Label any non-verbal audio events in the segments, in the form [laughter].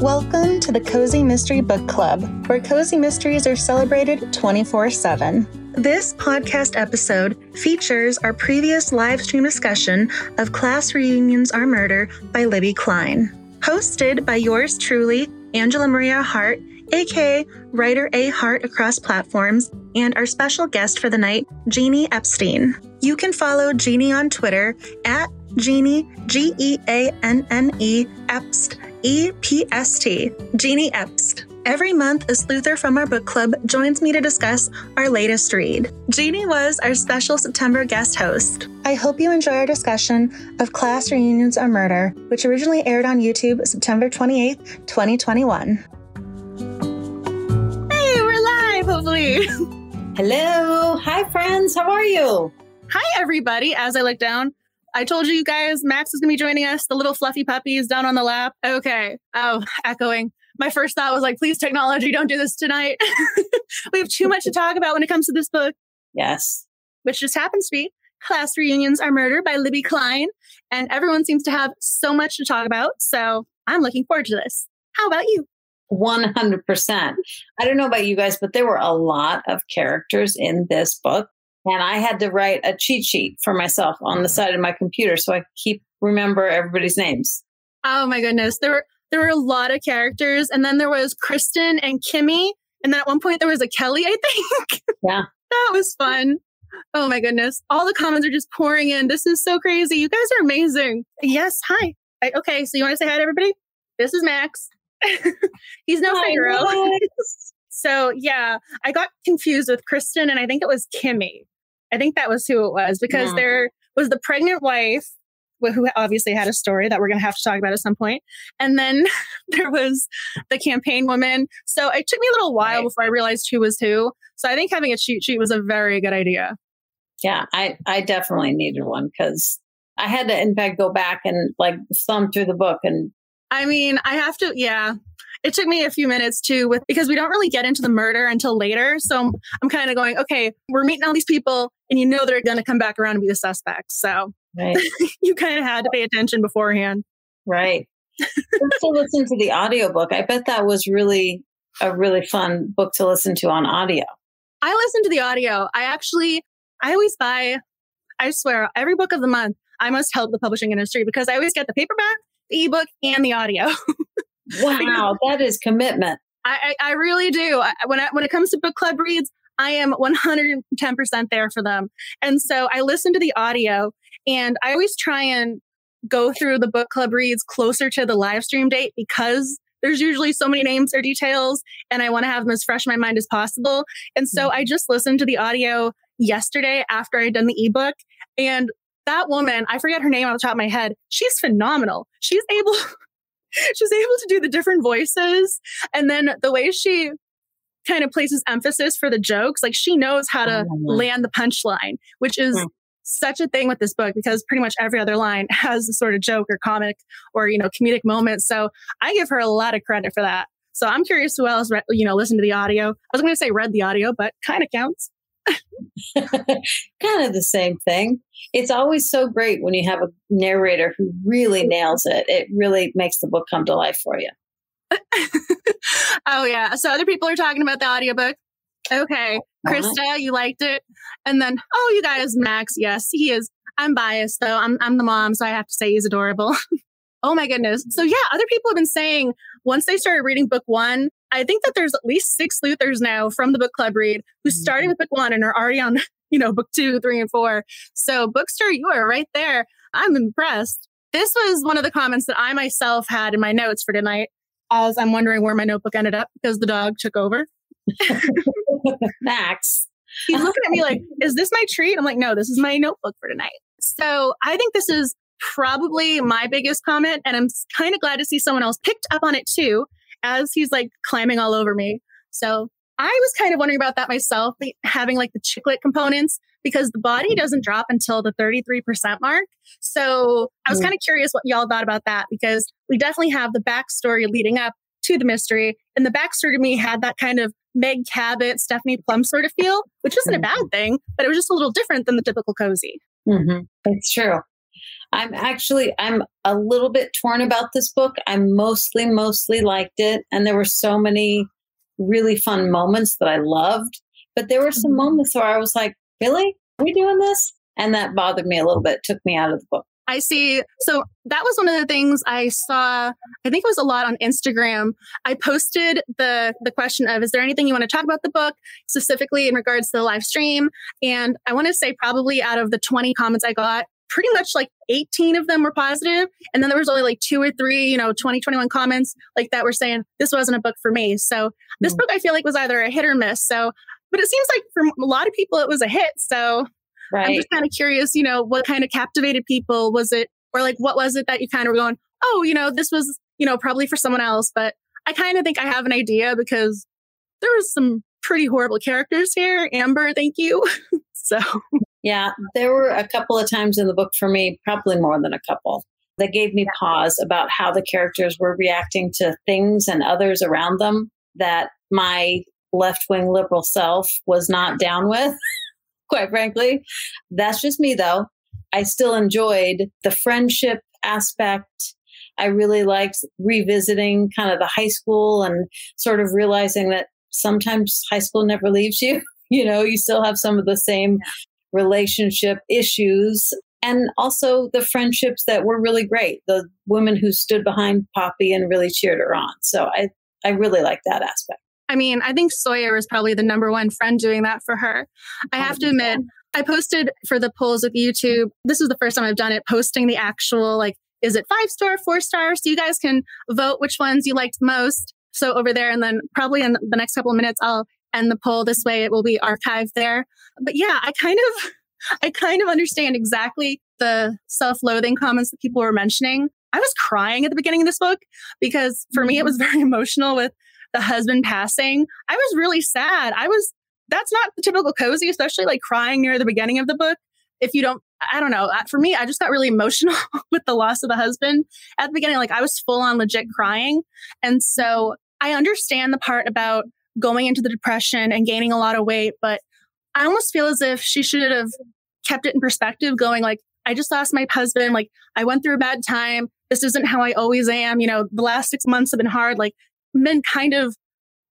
Welcome to the Cozy Mystery Book Club, where cozy mysteries are celebrated 24 7. This podcast episode features our previous live stream discussion of Class Reunions Are Murder by Libby Klein. Hosted by yours truly, Angela Maria Hart, aka Writer A Hart across platforms, and our special guest for the night, Jeanne Epstein. You can follow Jeanne on Twitter at Jeanne, G E A N N E, Epst, E P S T, Jeannie Epst. Every month, a sleuther from our book club joins me to discuss our latest read. Jeanne was our special September guest host. I hope you enjoy our discussion of Class Reunions Are Murder, which originally aired on YouTube September 28th, 2021. Hey, we're live, hopefully. Hello. Hi, friends. How are you? Hi, everybody. As I look down, I told you guys Max is going to be joining us. The little fluffy puppy is down on the lap. Okay. Oh, echoing. My first thought was like, please, technology, don't do this tonight. [laughs] we have too much to talk about when it comes to this book. Yes. Which just happens to be Class Reunions Are Murder by Libby Klein. And everyone seems to have so much to talk about. So I'm looking forward to this. How about you? 100%. I don't know about you guys, but there were a lot of characters in this book. And I had to write a cheat sheet for myself on the side of my computer so I keep remember everybody's names. Oh my goodness. There were there were a lot of characters. And then there was Kristen and Kimmy. And then at one point there was a Kelly, I think. [laughs] Yeah. that was fun. Oh my goodness. All the comments are just pouring in. This is so crazy. You guys are amazing. Yes. Hi. I, okay. So you want to say hi to everybody? This is Max. [laughs] He's no Figaro. [laughs] so yeah, I got confused with Kristen and I think it was Kimmy. I think that was who it was because yeah. there was the pregnant wife who obviously had a story that we're going to have to talk about at some point. And then [laughs] there was the campaign woman. So it took me a little while right. before I realized who was who. So I think having a cheat sheet was a very good idea. Yeah, I, I definitely needed one because I had to, in fact, go back and like thumb through the book. And I mean, I have to, yeah. It took me a few minutes too, with because we don't really get into the murder until later. So I'm, I'm kind of going, okay, we're meeting all these people, and you know they're going to come back around and be the suspects. So right. [laughs] you kind of had to pay attention beforehand. Right. to listen to the audiobook. I bet that was really a really fun book to listen to on audio. I listen to the audio. I actually, I always buy, I swear, every book of the month, I must help the publishing industry because I always get the paperback, the ebook, and the audio. [laughs] wow, [laughs] that is commitment. I, I, I really do. I, when I, when it comes to book club reads, I am 110% there for them. And so I listen to the audio and I always try and go through the book club reads closer to the live stream date because there's usually so many names or details and I want to have them as fresh in my mind as possible. And so mm-hmm. I just listened to the audio yesterday after I'd done the ebook and that woman, I forget her name on the top of my head, she's phenomenal. She's able [laughs] [laughs] she's able to do the different voices and then the way she kind of places emphasis for the jokes. Like she knows how to oh, land the punchline, which is such a thing with this book because pretty much every other line [laughs] has a sort of joke or comic or, you know, comedic moment. So I give her a lot of credit for that. So I'm curious who else, re- you know, listened to the audio. I was going to say read the audio, but kind of counts. [laughs] kind of the same thing. It's always so great when you have a narrator who really nails it. It really makes the book come to life for you. [laughs] oh yeah. So other people are talking about the audiobook. Okay. Krista, you liked it. And then, oh, you guys, Max, yes, he is. I'm biased though. I'm I'm the mom, so I have to say he's adorable. [laughs] oh my goodness. So yeah, other people have been saying once they started reading book one, I think that there's at least six sleuthers now from the book club read who started mm-hmm. with book one and are already on, [laughs] you know, book two, three, and four. So bookstore, you are right there. I'm impressed. This was one of the comments that I myself had in my notes for tonight as I'm wondering where my notebook ended up because the dog took over. [laughs] Max. He's looking at me like, is this my treat? I'm like, no, this is my notebook for tonight. So I think this is probably my biggest comment. And I'm kind of glad to see someone else picked up on it too, as he's like climbing all over me. So I was kind of wondering about that myself, having like the chick lit components because the body doesn't drop until the 33% mark. So I was mm. kind of curious what y'all thought about that because we definitely have the backstory leading up to the mystery. And the backstory to me had that kind of Meg Cabot, Stephanie Plum sort of feel, which isn't a bad mm-hmm. thing, but it was just a little different than the typical cozy. Mm-hmm. It's true. I'm actually I'm a little bit torn about this book. I mostly mostly liked it and there were so many really fun moments that I loved, but there were some mm-hmm. moments where I was like, "Really? Are we doing this?" And that bothered me a little bit, took me out of the book. I see. So that was one of the things I saw. I think it was a lot on Instagram. I posted the the question of, "Is there anything you want to talk about the book specifically in regards to the live stream?" And I want to say probably out of the twenty comments I got, pretty much like 18 of them were positive and then there was only like two or three you know 20 comments like that were saying this wasn't a book for me so this mm. book i feel like was either a hit or miss so but it seems like for a lot of people it was a hit so right. i'm just kind of curious you know what kind of captivated people was it or like what was it that you kind of were going oh you know this was you know probably for someone else but i kind of think i have an idea because there was some pretty horrible characters here amber thank you [laughs] so yeah, there were a couple of times in the book for me, probably more than a couple, that gave me pause about how the characters were reacting to things and others around them that my left wing liberal self was not down with, [laughs] quite frankly. That's just me, though. I still enjoyed the friendship aspect. I really liked revisiting kind of the high school and sort of realizing that sometimes high school never leaves you. [laughs] You know, you still have some of the same relationship issues and also the friendships that were really great. The women who stood behind poppy and really cheered her on. So i i really like that aspect. I mean i think sawyer was probably the number one friend doing that for her. I have to admit i posted for the polls with youtube. This is the first time i've done it posting the actual like is it five star four star? So you guys can vote which ones you liked most. So over there and then probably in the next couple of minutes i'll end the poll this way it will be archived there. But yeah i kind of [laughs] i kind of understand exactly the self-loathing comments that people were mentioning. I was crying at the beginning of this book because for me it was mm-hmm. very [laughs] emotional with the husband passing. I was really sad. I was that's not the typical cozy especially like crying near the beginning of the book. If you don't i don't know. For me i just got really [laughs] emotional with the loss of the husband at the beginning. Like i was full on legit crying. And so i understand the part about going into the depression and gaining a lot of weight. But I almost feel as if she should have kept it in perspective, going like, I just lost my husband. Like, I went through a bad time. This isn't how I always am. You know, the last six months have been hard. Like, been kind of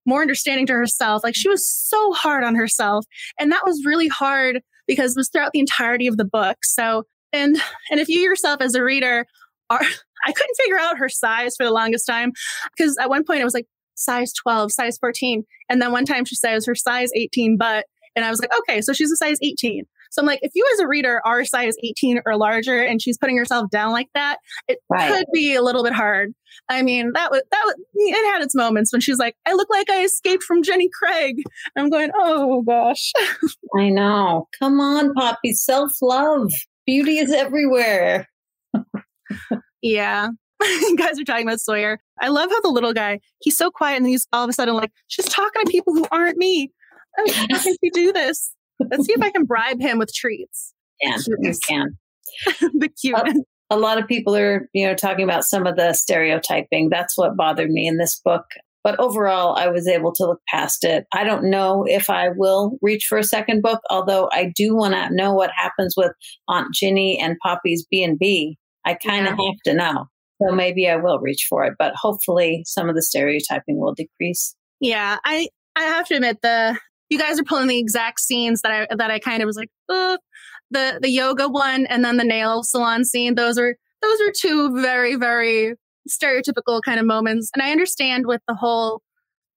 more understanding to herself. Like, she was so hard on herself. And that was really hard because it was throughout the entirety of the book. So, and, and if you yourself as a reader are, [laughs] I couldn't figure out her size for the longest time because at one point I was like, size 12, size 14. And then one time she says her size 18 butt. And I was like, okay, so she's a size 18. So I'm like, if you as a reader are size 18 or larger and she's putting herself down like that, it right. could be a little bit hard. I mean, that was that was it had its moments when she's like, I look like I escaped from Jenny Craig. I'm going, oh gosh. [laughs] I know. Come on, Poppy. Self-love. Beauty is everywhere. [laughs] yeah. [laughs] you guys are talking about Sawyer. I love how the little guy, he's so quiet and he's all of a sudden like, she's talking to people who aren't me. How can you do this? Let's see if I can bribe him with treats. Yeah, you can. [laughs] the cuteness. Oh, a, a lot of people are, you know, talking about some of the stereotyping. That's what bothered me in this book. But overall, I was able to look past it. I don't know if I will reach for a second book, although I do want to know what happens with Aunt Ginny and Poppy's B and B. I kind of yeah. have to know. So maybe I will reach for it, but hopefully some of the stereotyping will decrease. Yeah, I I have to admit the you guys are pulling the exact scenes that I that I kind of was like, the the yoga one and then the nail salon scene. Those are those are two very very stereotypical kind of moments. And I understand with the whole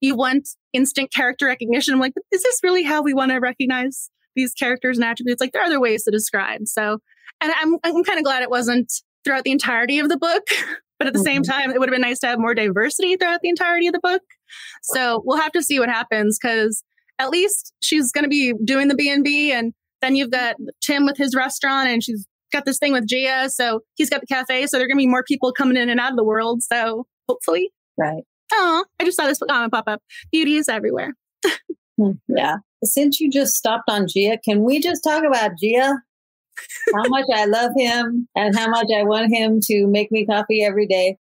you want instant character recognition. I'm like, is this really how we want to recognize these characters and attributes? Like there are other ways to describe. So, and I'm I'm kind of glad it wasn't throughout the entirety of the book. [laughs] But at the mm-hmm. same time, it would have been nice to have more diversity throughout the entirety of the book. So we'll have to see what happens because at least she's going to be doing the B&B and then you've got Tim with his restaurant and she's got this thing with Gia. So he's got the cafe. So there are going to be more people coming in and out of the world. So hopefully. Right. Oh, I just saw this comment pop up. Beauty is everywhere. [laughs] Hmm, yeah. Since you just stopped on Gia, can we just talk about Gia? How much I love him and how much I want him to make me coffee every day.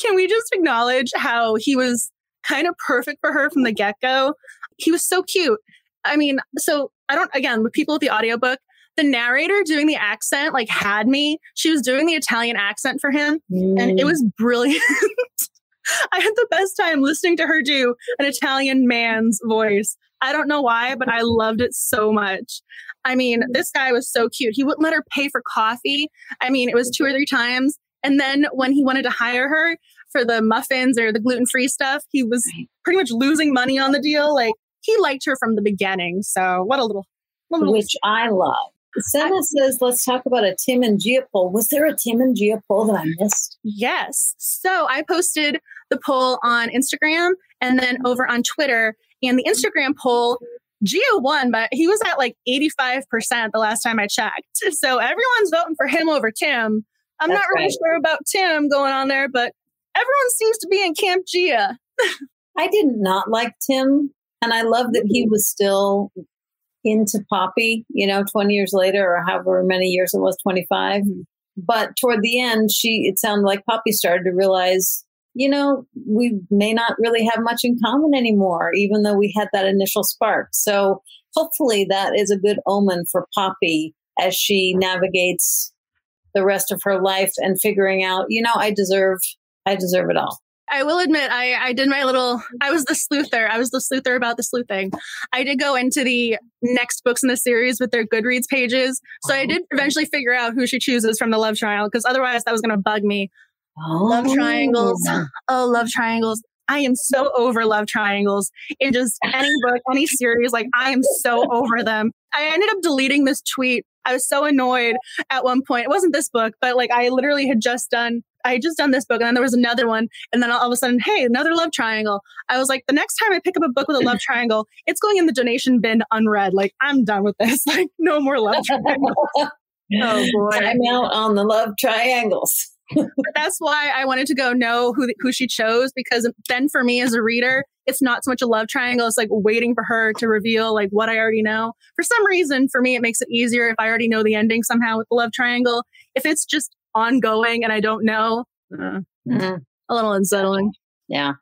Can we just acknowledge how he was kind of perfect for her from the get go? He was so cute. I mean, so I don't, again, with people with the audiobook, the narrator doing the accent like had me. She was doing the Italian accent for him, mm. and it mm. was brilliant. [laughs] I had the best time listening to her do an Italian man's voice. I don't know why, but I loved it so much. I mean, mm. this guy was so cute. He wouldn't let her pay for coffee. I mean, it was two or three times. And then when he wanted to hire her for the muffins or the gluten free stuff, he was pretty much losing money on the deal. Like he liked her from the beginning. So what a little, little which I love. Senna says, let's talk about a Tim and Gia poll. Was there a Tim and Gia poll that I missed? Yes. So I posted the poll on Instagram and then over on Twitter. And the Instagram poll, Gia won, but he was at like 85% the last time I checked. So everyone's voting for him over Tim. I'm That's not really right. sure about Tim going on there, but everyone seems to be in Camp Gia. [laughs] I did not like Tim. And I love that he was still into Poppy, you know, 20 years later or however many years it was, 25. Mm-hmm. But toward the end, she, it sounded like Poppy started to realize, you know, we may not really have much in common anymore, even though we had that initial spark. So hopefully that is a good omen for Poppy as she navigates the rest of her life and figuring out, you know, I deserve, I deserve it all. I will admit, I, I did my little, I was the sleuther. I was the sleuther about the sleuthing. I did go into the next books in the series with their Goodreads pages. So I oh, did eventually figure out who she chooses from the love triangle because otherwise that was going to bug me. Oh. Love triangles. Oh. [laughs] oh, love triangles. I am so over love triangles in just any book, any series. Like, I am so over them. I ended up deleting this tweet. I was so annoyed at one point. It wasn't this book, but like I literally had just done I had just done this book and then there was another one. And then all of a sudden, hey, another love triangle. I was like, the next time I pick up a book with a love triangle, it's going in the donation bin unread. Like, I'm done with this. [laughs] Like, no more love triangles. [laughs] oh boy. I'm out on the love triangles. That's why I wanted to go know who who she chose because then for me as a reader, it's not so much a love triangle. It's like waiting for her to reveal like what I already know. For some reason, for me, it makes it easier if I already know the ending somehow with the love triangle. If it's just ongoing and I don't know. Uh, mm-hmm. A little unsettling. Yeah.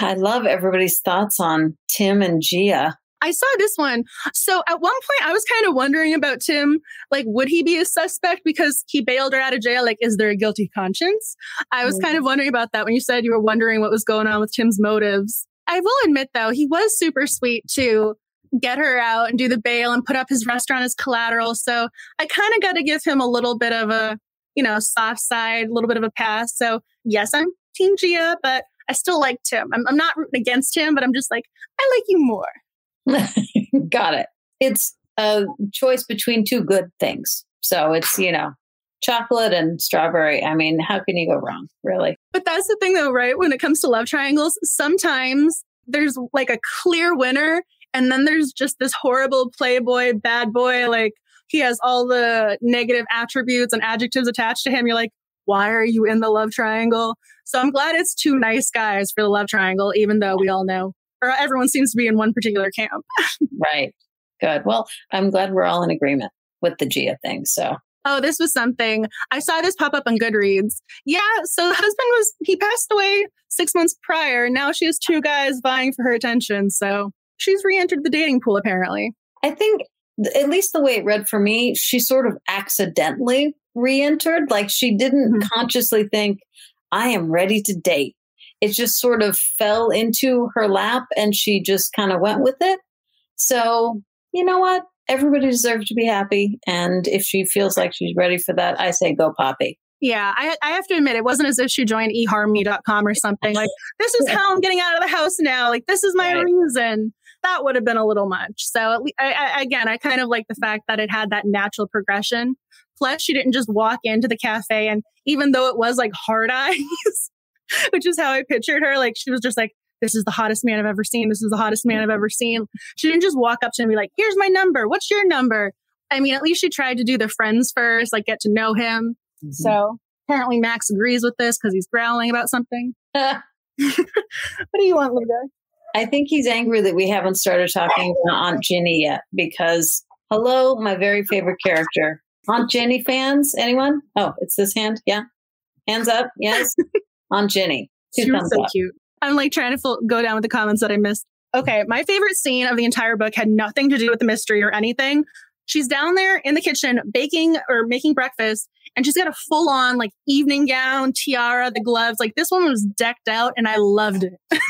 I love everybody's thoughts on Tim and Gia. I saw this one. So at one point, I was kind of wondering about Tim. Like, would he be a suspect because he bailed her out of jail? Like, is there a guilty conscience? I was mm-hmm. kind of wondering about that when you said you were wondering what was going on with Tim's motives. I will admit, though, he was super sweet to get her out and do the bail and put up his restaurant as collateral. So I kind of got to give him a little bit of a you know, soft side, a little bit of a pass. So yes, I'm Team Gia, but I still like Tim. I'm, I'm not rooting against him, but I'm just like, I like you more. [laughs] Got it. It's a choice between two good things. So it's, you know, chocolate and strawberry. I mean, how can you go wrong, really? But that's the thing, though, right? When it comes to love triangles, sometimes there's like a clear winner, and then there's just this horrible playboy, bad boy, like he has all the negative attributes and adjectives attached to him. You're like, why are you in the love triangle? So I'm glad it's two nice guys for the love triangle, even though we all know, or everyone seems to be in one particular camp. [laughs] right. Good. Well, I'm glad we're all in agreement with the Gia thing. So oh, this was something. I saw this pop up on Goodreads. Yeah, so the husband was, he passed away six months prior. Now she has two guys vying for her attention. So she's re entered the dating pool, apparently. I think at least the way it read for me, she sort of accidentally re entered. Like she didn't mm-hmm. consciously think, I am ready to date. It just sort of fell into her lap and she just kind of went with it. So, you know what? Everybody deserves to be happy. And if she feels like she's ready for that, I say go poppy. Yeah, I, I have to admit, it wasn't as if she joined eharmony.com or something. Like, this is how I'm getting out of the house now. Like, this is my right. reason that would have been a little much. So I, I, again, I kind of like the fact that it had that natural progression. Plus, she didn't just walk into the cafe and even though it was like hard [laughs] eyes, [laughs] which is how I pictured her, like she was just like, this is the hottest man I've ever seen. This is the hottest man I've ever seen. She didn't just walk up to him and be like, here's my number. What's your number? I mean, at least she tried to do the friends first, like get to know him. Mm-hmm. So apparently Max agrees with this because he's growling about something. [laughs] what do you want, Luda? I think he's angry that we haven't started talking about Aunt Ginny yet because, hello, my very favorite character. Aunt Ginny fans? Anyone? Oh, it's this hand? Yeah. Hands up. Yes. [laughs] Aunt Ginny. She was so up. cute. I'm like trying to full, go down with the comments that I missed. Okay. My favorite scene of the entire book had nothing to do with the mystery or anything. she's down there in the kitchen baking or making breakfast and she's got a full on like evening gown, tiara, the gloves. Like this one was decked out and I loved it. [laughs]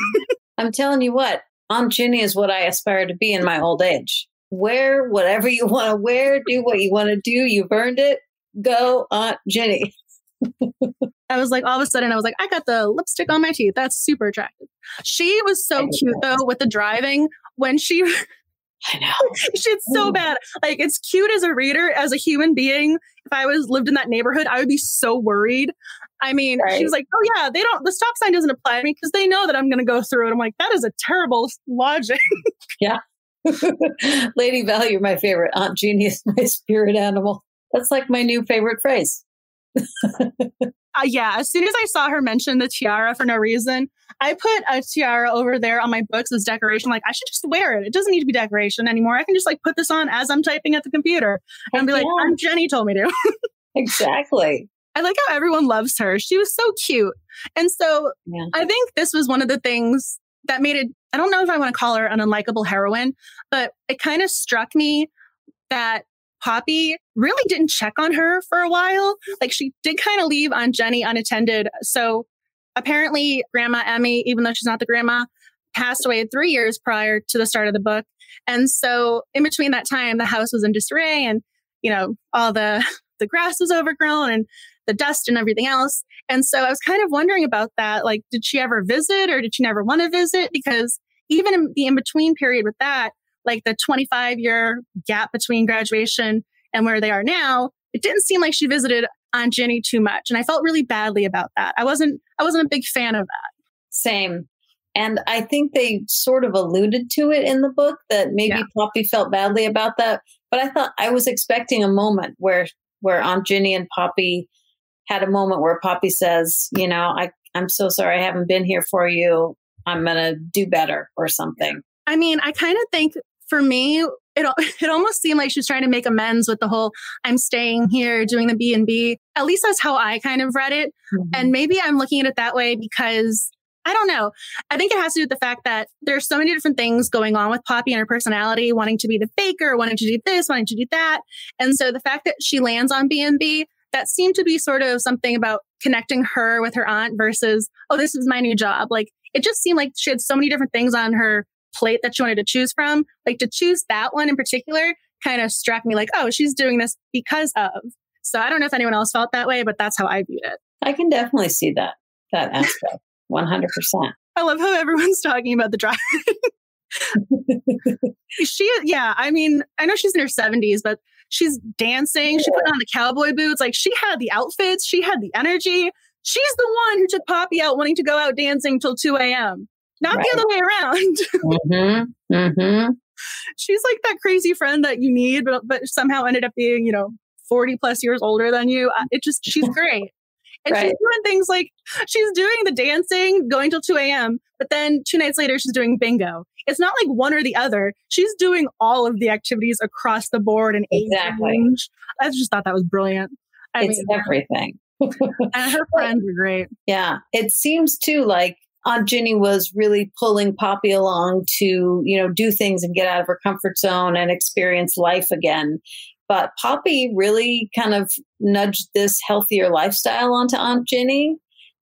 I'm telling you what, Aunt Ginny is what I aspire to be in my old age. Wear whatever you want to wear, do what you want to do. You've earned it. Go, Aunt Ginny. [laughs] I was like, all of a sudden, I was like, I got the lipstick on my teeth. That's super attractive. She was so cute though with the driving when she. [laughs] I know. She's so mm. bad. Like it's cute as a reader, as a human being. If I was lived in that neighborhood, I would be so worried. I mean, right. she was like, "Oh yeah, they don't. The stop sign doesn't apply to me because they know that I'm going to go through it." I'm like, "That is a terrible logic." yeah, [laughs] Lady Val, you're my favorite. Aunt Ginny is my spirit animal. That's like my new favorite phrase. [laughs] uh, yeah, as soon as I saw her mention the tiara for no reason, I put a tiara over there on my books as decoration. Like, I should just wear it. It doesn't need to be decoration anymore. I can just like put this on as I'm typing at the computer and be like, Aunt Ginny told me to. [laughs] exactly. I like how everyone loves her. She was so cute. And so yeah. I think this was one of the things that made it, I don't know if I want to call her an unlikable heroine, but it kind of struck me that Poppy really didn't check on her for a while. Like she did kind of leave Aunt Ginny unattended. So apparently, Grandma Emmy, even though she's not the grandma, passed away three years prior to the start of the book. And so in between that time, the house was in disarray and, you know, all the, [laughs] the grass was overgrown and the dust and everything else. And so I was kind of wondering about that. Like, did she ever visit or did she never want to visit? Because even in the in between period with that, like the 25 year gap between graduation and where they are now, it didn't seem like she visited Aunt Ginny too much. And I felt really badly about that. I wasn't, I wasn't a big fan of that. Same. And I think they sort of alluded to it in the book that maybe yeah. Poppy felt badly about that. But I thought I was expecting a moment where where Aunt Ginny and Poppy had a moment where Poppy says, you know, I, I'm so sorry I haven't been here for you. I'm going to do better or something. I mean, I kind of think for me, it, [laughs] it almost seemed like she was trying to make amends with the whole I'm staying here doing the B&B. At least that's how I kind of read it. Mm-hmm. And maybe I'm looking at it that way because I don't know. I think it has to do with the fact that there's so many different things going on with Poppy and her personality, wanting to be the baker, wanting to do this, wanting to do that. And so the fact that she lands on B&B, that seemed to be sort of something about connecting her with her aunt versus, oh, this is my new job. Like it just seemed like she had so many different things on her plate that she wanted to choose from. Like to choose that one in particular kind of struck me like, oh, she's doing this because of. So I don't know if anyone else felt that way, but that's how I viewed it. I can definitely see that, that [laughs] aspect 100%. I love how everyone's [laughs] talking about the drive. [laughs] she, yeah, I mean, I know she's in her 70s, but She's dancing. She put on the cowboy boots. Like she had the outfits. She had the energy. She's the one who took Poppy out wanting to go out dancing till 2 a.m. Not right. the other way around. [laughs] mm-hmm. Mm-hmm. She's like that crazy friend that you need, but, but somehow ended up being, you know, 40 plus years older than you. It just, she's [laughs] great. And right. she's doing things like she's doing the dancing, going till 2 a.m., but then two nights later, she's doing bingo. It's not like one or the other. She's doing all of the activities across the board and exactly. range. I just thought that was brilliant. I it's mean, everything. and her [laughs] friends were great. Yeah. It seems too like Aunt Ginny was really pulling Poppy along to, you know, do things and get out of her comfort zone and experience life again. But Poppy really kind of nudged this healthier lifestyle onto Aunt Ginny.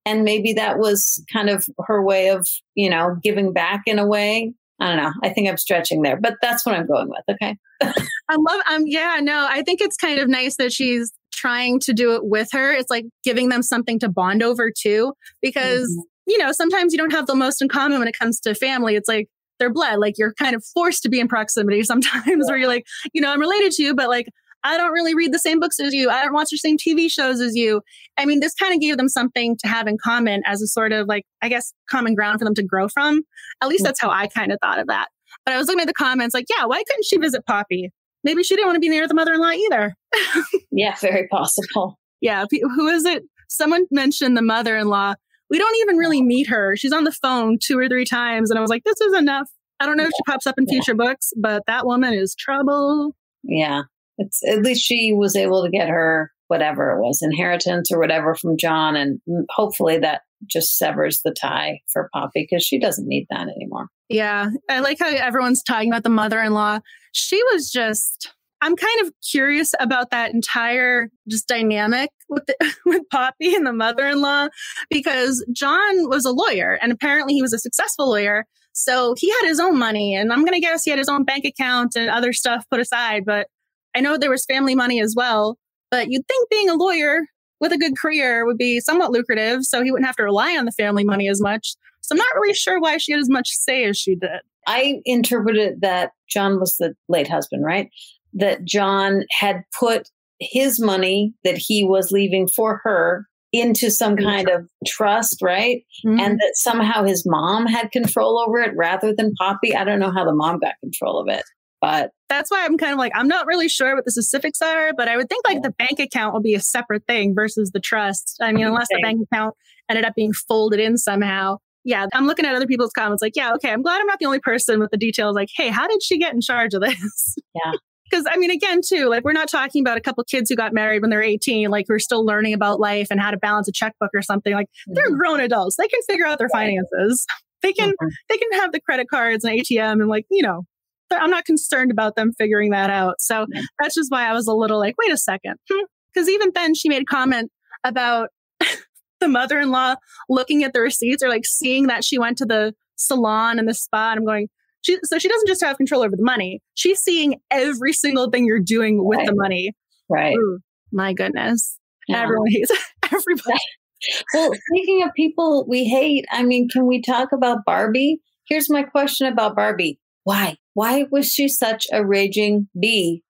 And maybe that was kind of her way of, you know, giving back in a way. I don't know. I think I'm stretching there, but that's what I'm going with. Okay. [laughs] I love, um, yeah, no, I think it's kind of nice that she's trying to do it with her. It's like giving them something to bond over too, because, mm-hmm. You know, sometimes you don't have the most in common when it comes to family. It's like, their blood. Like you're kind of forced to be in proximity [laughs] sometimes yeah. where you're like, you know, I'm related to you, but like I don't really read the same books as you. I don't watch the same TV shows as you. I mean, this kind of gave them something to have in common as a sort of like, I guess, common ground for them to grow from. At least hmm. that's how I kind of thought of that. But I was looking at the comments like, yeah, why couldn't she visit Poppy? Maybe she didn't want to be near the mother in law either. [laughs] yeah, very possible. Yeah. Who is it? Someone mentioned the mother in law we don't even really meet her. She's on the phone two or three times. And I was like, this is enough. I don't know if she pops up in future yeah. books, but that woman is trouble. Yeah. It's at least she was able to get her whatever it was, inheritance or whatever from John. And hopefully that just severs the tie for Poppy because she doesn't need that anymore. Yeah. I like how everyone's talking about the mother in law. She was just I'm kind of curious about that entire just dynamic with the, [laughs] with Poppy and the mother-in-law because John was a lawyer and apparently he was a successful lawyer. So he had his own money and I'm going to guess he had his own bank account and other stuff put aside, but I know there was family money as well. But you'd think being a lawyer with a good career would be somewhat lucrative so he wouldn't have to rely on the family money as much. So I'm not really sure why she had as much say as she did. I interpreted that John was the late husband, right? That John had put his money that he was leaving for her into some kind of trust, right? Mm-hmm. And that somehow his mom had control over it rather than Poppy. I don't know how the mom got control of it, but that's why I'm kind of like, I'm not really sure what the specifics are, but I would think like yeah. the bank account will be a separate thing versus the trust. I mean, unless the bank account ended up being folded in somehow yeah, I'm looking at other people's comments like, yeah, okay, I'm glad I'm not the only person with the details. Like, hey, how did she get in charge of this? Yeah. Because I mean, again, too, like we're not talking about a couple kids who got married when they're 18, like who are still learning about life and how to balance a checkbook or something. Like mm-hmm. they're grown adults; they can figure out their finances. [laughs] They can mm-hmm. they can have the credit cards and ATM and like you know. I'm not concerned about them figuring that out. So mm-hmm. that's just why I was a little like, wait a second, because hmm. even then she made a comment about [laughs] the mother-in-law looking at the receipts or like seeing that she went to the salon and the spa and I'm going, she, so she doesn't just have control over the money. She's seeing every single thing you're doing with right. the money. Right. Ooh, my goodness. Yeah. Everyone hates [laughs] everybody. [laughs] well, speaking of people we hate, I mean, can we talk about Barbie? Here's my question about Barbie. Why? Why was she such a raging bee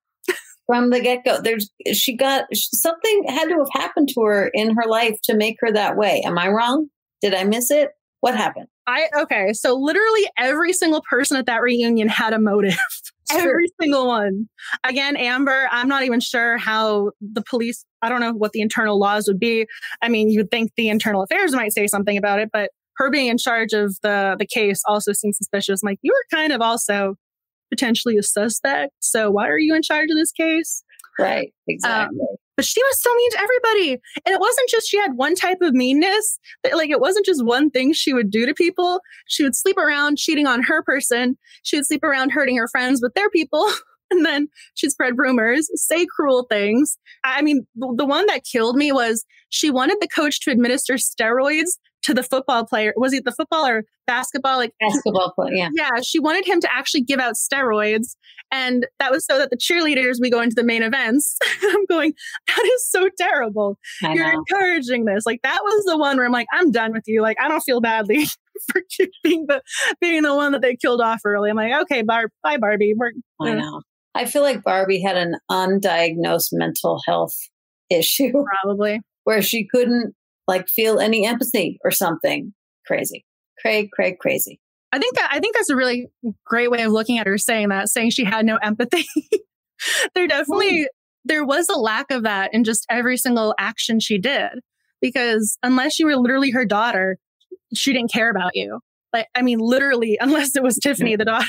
from the get go. There's she got something had to have happened to her in her life to make her that way. Am I wrong? Did I miss it? What happened? I okay, so literally every single person at that reunion had a motive. [laughs] every single one. Again, Amber, I'm not even sure how the police, I don't know what the internal laws would be. I mean, you would think the internal affairs might say something about it, but her being in charge of the the case also seems suspicious. I'm like, you were kind of also potentially a suspect. So why are you in charge of this case? Right, exactly. Um, but she was so mean to everybody. And it wasn't just she had one type of meanness, like it wasn't just one thing she would do to people. She would sleep around cheating on her person. She would sleep around hurting her friends with their people. [laughs] And then she'd spread rumors, say cruel things. I mean, the one that killed me was she wanted the coach to administer steroids to the football player. Was he the football or basketball? Like basketball player, yeah. Yeah. She wanted him to actually give out steroids. And that was so that the cheerleaders we go into the main events. [laughs] I'm going, that is so terrible. I You're know. encouraging this. Like that was the one where I'm like, I'm done with you. Like I don't feel badly [laughs] for being the being the one that they killed off early. I'm like, okay, Bar- bye Barbie. We're, I know. I feel like Barbie had an undiagnosed mental health issue. Probably. [laughs] Where she couldn't like feel any empathy or something. Crazy. Craig, Craig, crazy. I think that I think that's a really great way of looking at her saying that, saying she had no empathy. [laughs] there definitely there was a lack of that in just every single action she did. Because unless you were literally her daughter, she didn't care about you. Like, I mean, literally, [laughs] unless it was Tiffany, the daughter,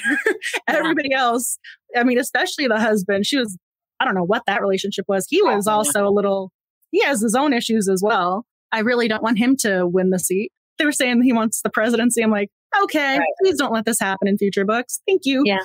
everybody else, I mean, especially the husband, she was, I don't know what that relationship was. He was oh, also a little, he has his own issues as well. I really don't want him to win the seat. They were saying he wants the presidency. I'm like, okay, right. please don't let this happen in future books. Thank you. Yeah.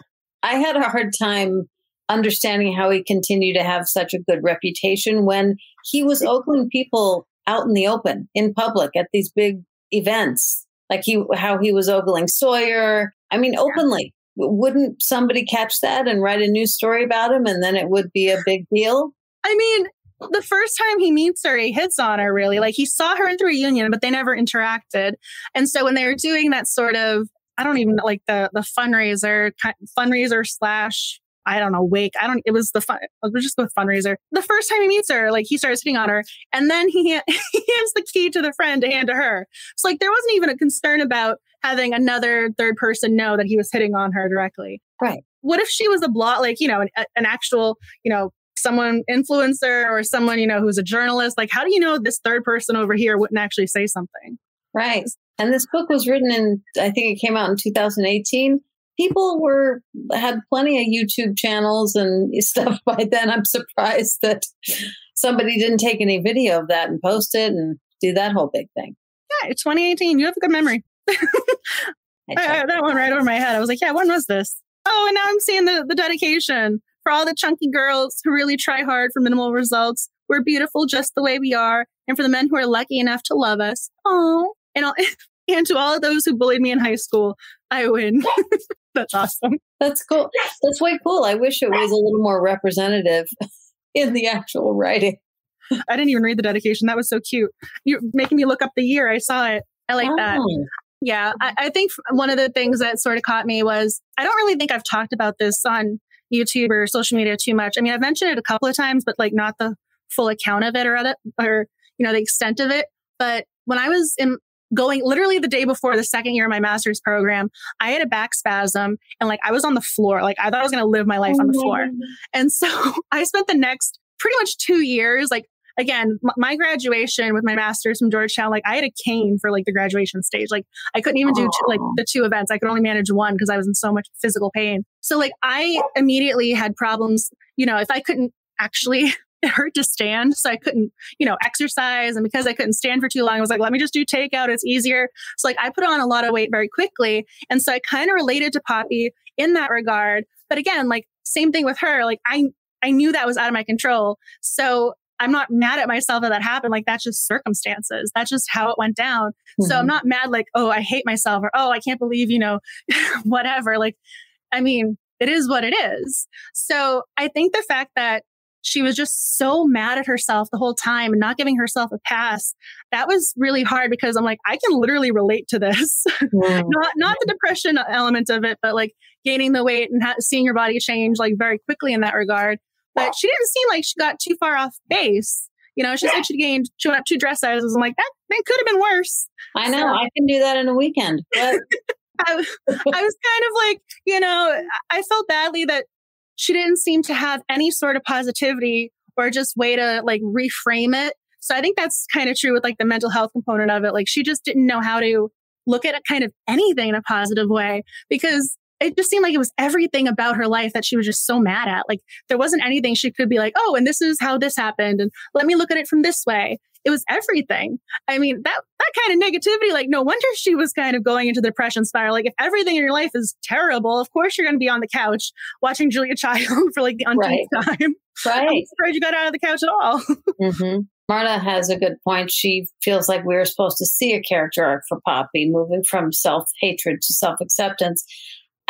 I had a hard time understanding how he continued to have such a good reputation when he was ogling people out in the open in public at these big events like he how he was ogling sawyer i mean openly yeah. wouldn't somebody catch that and write a news story about him and then it would be a big deal i mean the first time he meets her, he hits on her really. Like he saw her in the reunion, but they never interacted. And so when they were doing that sort of, I don't even like the the fundraiser fundraiser slash I don't know, wake. I don't, it was the fun, we'll just go with fundraiser. The first time he meets her, like he starts hitting on her and then he, [laughs] he hands the key to the friend to hand to her. So like there wasn't even a concern about having another third person know that he was hitting on her directly. Right. What if she was a blog, like, you know, an, an actual, you know, someone influencer or someone, you know, who's a journalist, like how do you know this third person over here wouldn't actually say something? Right. And this book was written in, I think it came out in 2018. People were, had plenty of YouTube channels and [laughs] stuff by then. I'm surprised that somebody didn't take any video of that and post it and do that whole big thing. Yeah, it's 2018. You have a good memory. [laughs] I, I, that one right over my head. I was like, yeah, when was this? Oh, and now I'm seeing the, the dedication For all the chunky girls who really try hard for minimal results, we're beautiful just the way we are. And for the men who are lucky enough to love us, oh, and, all, [laughs] and to all of those who bullied me in high school, I win. [laughs] That's awesome. That's cool. That's way cool. I wish it was a little more representative [laughs] in the actual writing. I didn't even read the dedication. That was so cute. You're making me look up the year. I saw it. I like oh. that. Yeah. I, I think one of the things that sort of caught me was I don't really think I've talked about this on YouTube or social media too much. I mean, I've mentioned it a couple of times, but like not the full account of it or other, or you know the extent of it. But when I was in going literally the day before the second year of my master's program, I had a back spasm and like I was on the floor. Like I thought I was going to live my life on the floor. Oh and so [laughs] I spent the next pretty much two years like again, my graduation with my master's from Georgetown, like I had a cane for like the graduation stage. Like I couldn't even do two, like the two events. I could only manage one because I was in so much physical pain. So like I immediately had problems, you know, if I couldn't actually [laughs] it hurt to stand. So I couldn't, you know, exercise. And because I couldn't stand for too long, I was like, let me just do takeout. It's easier. So like I put on a lot of weight very quickly. And so I kind of related to Poppy in that regard. But again, like same thing with her. Like I, I knew that was out of my control. So I'm not mad at myself that that happened. Like that's just circumstances. That's just how it went down. Mm-hmm. So I'm mm-hmm. not mad like, oh, I hate myself or oh, I can't believe, you know, [laughs] whatever. Like, I mean, it is what it is. So I think the fact that she was just so mad at herself the whole time and not giving herself a pass. That was really hard because I'm like, I can literally relate to this. [laughs] Mm. not not the depression element of it, but like gaining the weight and ha- seeing your body change like very quickly in that regard. But she didn't seem like she got too far off base. You know, she said she gained she went up two dress sizes. I'm like, that, that could have been worse. I know. So, I can do that in a weekend. But... [laughs] I, I was kind of like, you know, I felt badly that she didn't seem to have any sort of positivity or just way to like reframe it. So I think that's kind of true with like the mental health component of it. Like she just didn't know how to look at kind of anything in a positive way because it just seemed like it was everything about her life that she was just so mad at. Like there wasn't anything she could be like, oh, and this is how this happened. And let me look at it from this way. It was everything. I mean, that that kind of negativity, like no wonder she was kind of going into the depression spiral. Like if everything in your life is terrible, of course you're gonna be on the couch watching Julia [laughs] Child for like the umpteenth right. time. Right. I'm surprised you got out of the couch at all. [laughs] mm-hmm. Marta has a good point. She feels like we were supposed to see a character arc for Poppy, moving from self hatred to self acceptance.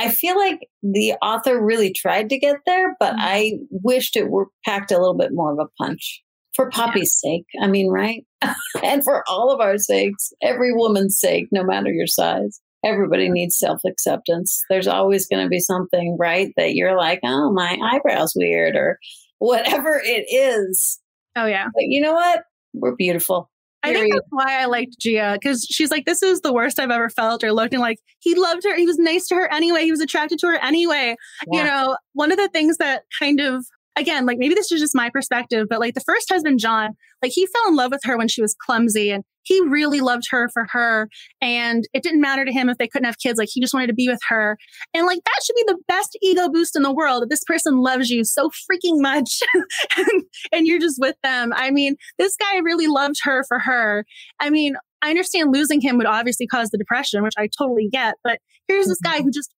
I feel like the author really tried to get there, but mm-hmm. I wished it were packed a little bit more of a punch for Poppy's yeah. sake. I mean, right? [laughs] and for all of our sakes, every woman's sake, no matter your size. Everybody needs self acceptance. There's always going to be something, right? That you're like, oh, my eyebrow's weird or whatever it is. Oh, yeah. But you know what? We're beautiful. I think that's why I liked Gia because she's like, this is the worst I've ever felt or looked. And like, he loved her. He was nice to her anyway. He was attracted to her anyway. Yeah. You know, one of the things that kind of again, like maybe this is just my perspective, but like the first husband, John, like he fell in love with her when she was clumsy and he really loved her for her. And it didn't matter to him if they couldn't have kids. Like he just wanted to be with her. And like that should be the best ego boost in the world that this person loves you so freaking much [laughs] and, and you're just with them. I mean, this guy really loved her for her. I mean, I understand losing him would obviously cause the depression, which I totally get, but here's this guy mm-hmm. who just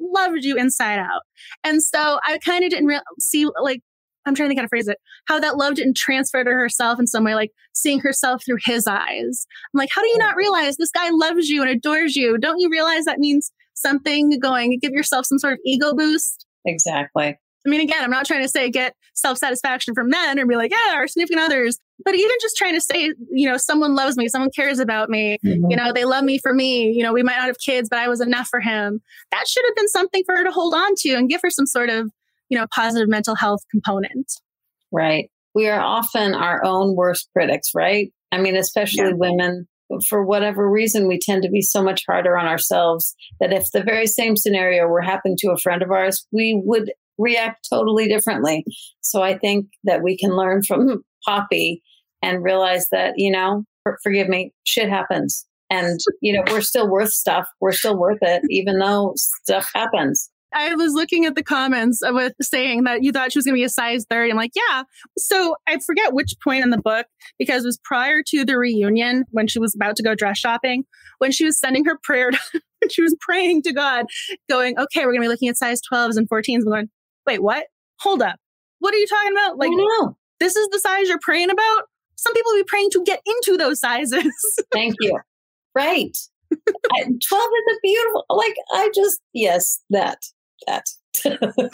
loved you inside out. And so I kind of didn't re- see like I'm trying to kind of phrase it, how that love didn't transfer to herself in some way, like seeing herself through his eyes. I'm like, how do you not realize this guy loves you and adores you? Don't you realize that means something going, give yourself some sort of ego boost? Exactly. I mean, again, I'm not trying to say get self satisfaction from men or be like, yeah, our significant others, but even just trying to say, you know, someone loves me, someone cares about me, mm-hmm. you know, they love me for me. You know, we might not have kids, but I was enough for him. That should have been something for her to hold on to and give her some sort of, you know, positive mental health component. Right. We are often our own worst critics, right? I mean, especially yeah. women for whatever reason, we tend to be so much harder on ourselves that if the very same scenario were happening to a friend of ours, we would react totally differently. So I think that we can learn from [laughs] Poppy and realize that, you know, forgive me, shit happens. And, you know, we're still worth stuff. We're still worth it, even though stuff happens. I was looking at the comments with saying that you thought she was going to be a size 30. I'm like, yeah. So I forget which point in the book because it was prior to the reunion when she was about to go dress shopping, when she was sending her prayer, to, [laughs] she was praying to God, going, okay, we're going to be looking at size 12s and 14s. I'm going, wait, what? hold up. What are you talking about? Like, no, this is the size you're praying about? Some people be praying to get into those sizes. [laughs] Thank you. Right. [laughs] I, 12 is a beautiful, like, I just, yes, that, that. [laughs]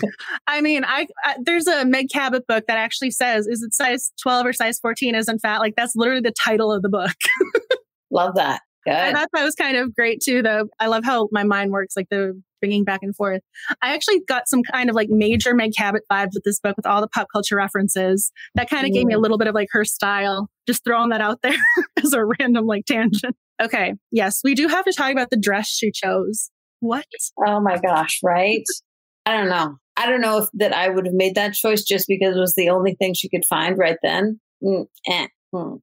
I mean, I, I, there's a Meg Cabot book that actually says, is it size 12 or size 14 isn't fat? Like that's literally the title of the book. [laughs] Love that. Good. I thought that was kind of great too, though. I love how my mind works, like the bringing back and forth. I actually got some kind of like major Meg Cabot vibes with this book with all the pop culture references. That kind of gave me a mm. little bit of like her style. Just throwing that out there [laughs] as a random like tangent. Okay. Yes, we do have to talk about the dress she chose. What? Oh my gosh, right? [laughs] I don't know. I don't know if that I would have made that choice just because it was the only thing she could find right then. Mm, eh, hmm.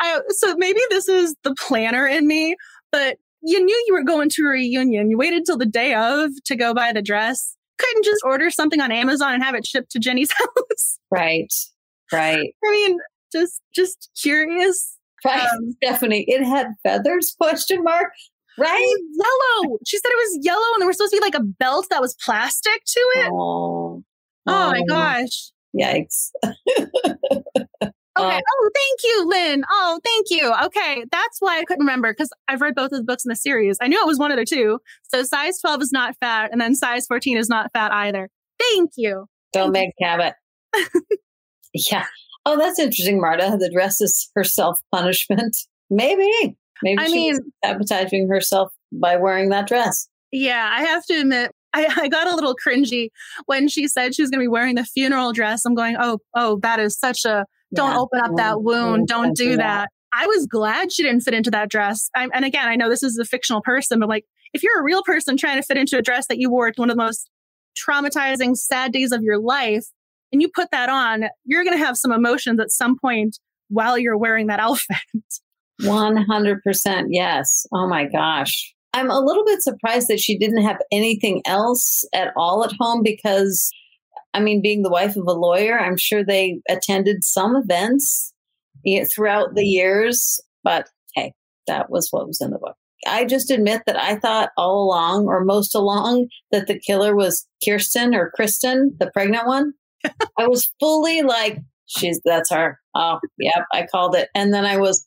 I, so maybe this is the planner in me, but you knew you were going to a reunion. You waited till the day of to go buy the dress. Couldn't just order something on Amazon and have it shipped to Ginny's [laughs] house. Right. Right. I mean, just just curious. Right. Um, Stephanie, it had feathers question mark. Right? Yellow. She said it was yellow and there was supposed to be like a belt that was plastic to it. Oh, oh my gosh. Yikes. Okay. Oh, thank you, Lynn. Oh, thank you. Okay. That's why I couldn't remember because I've read both of the books in the series. I knew it was one of the two. So size 12 is not fat, and then size 14 is not fat either. Thank you. Don't make habit. [laughs] yeah. Oh, that's interesting, Marta. The dress is her self punishment. [laughs] Maybe. Maybe I mean, sabotaging herself by wearing that dress. Yeah, I have to admit, I, [laughs] I, got a little cringy when she said she was going to be wearing the funeral dress. I'm going, oh, oh, that is such a don't yeah. open up that mm-hmm. wound. Don't do that. that. I was glad she didn't fit into that dress. I, and again, I know this is a fictional person, but like, if you're a real person trying to fit into a dress that you wore to one of the most traumatizing, sad days of your life, and you put that on, you're going to have some emotions at some point while you're wearing that [laughs] outfit. 100% yes. Oh my gosh. I'm a little bit surprised that she didn't have anything else at all at home because I mean, being the wife of a lawyer, I'm sure they attended some events throughout the years, but hey, that was what was in the book. I just admit that I thought all along, or most along, that the killer was Kirsten or Kristen, the pregnant one. [laughs] I was fully like, she's that's her. Oh, yep, I called it. And then I was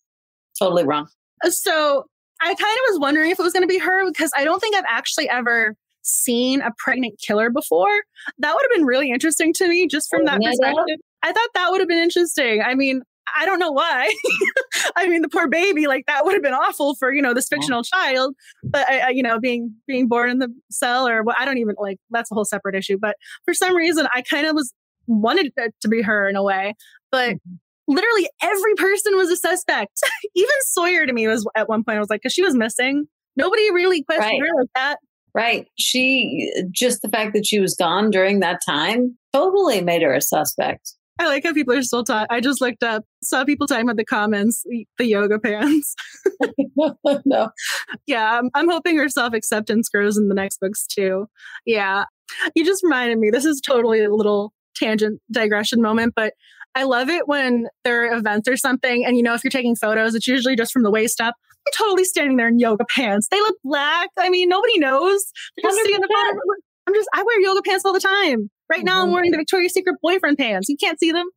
totally wrong. So I kind of was wondering if it was going to be her because I don't think I've actually ever seen a pregnant killer before. That would have been really interesting to me just from that perspective. I thought that would have been interesting. I mean, I don't know why. [laughs] I mean, the poor baby, like that would have been awful for you know this fictional child. But I, I, you know, being being born in the cell or what, I don't even like. That's a whole separate issue. But for some reason, I kind of was wanted it to be her in a way. But mm-hmm. Literally every person was a suspect. [laughs] even Sawyer to me was at one point. I was like, because she was missing. Nobody really questioned right. her like that. Right. She, just the fact that she was gone during that time totally made her a suspect. I like how people are still talking. I just looked up, saw people talking about the comments, the yoga pants. [laughs] [laughs] no. Yeah, I'm, I'm hoping her self acceptance grows in the next books too. Yeah. You just reminded me, this is totally a little tangent digression moment, but I love it when there are events or something. And you know, if you're taking photos, it's usually just from the waist up. I'm totally standing there in yoga pants. They look black. I mean, nobody knows. Just in the photo. I'm just, I wear yoga pants all the time. Right now, mm-hmm. I'm wearing the Victoria's Secret boyfriend pants. You can't see them.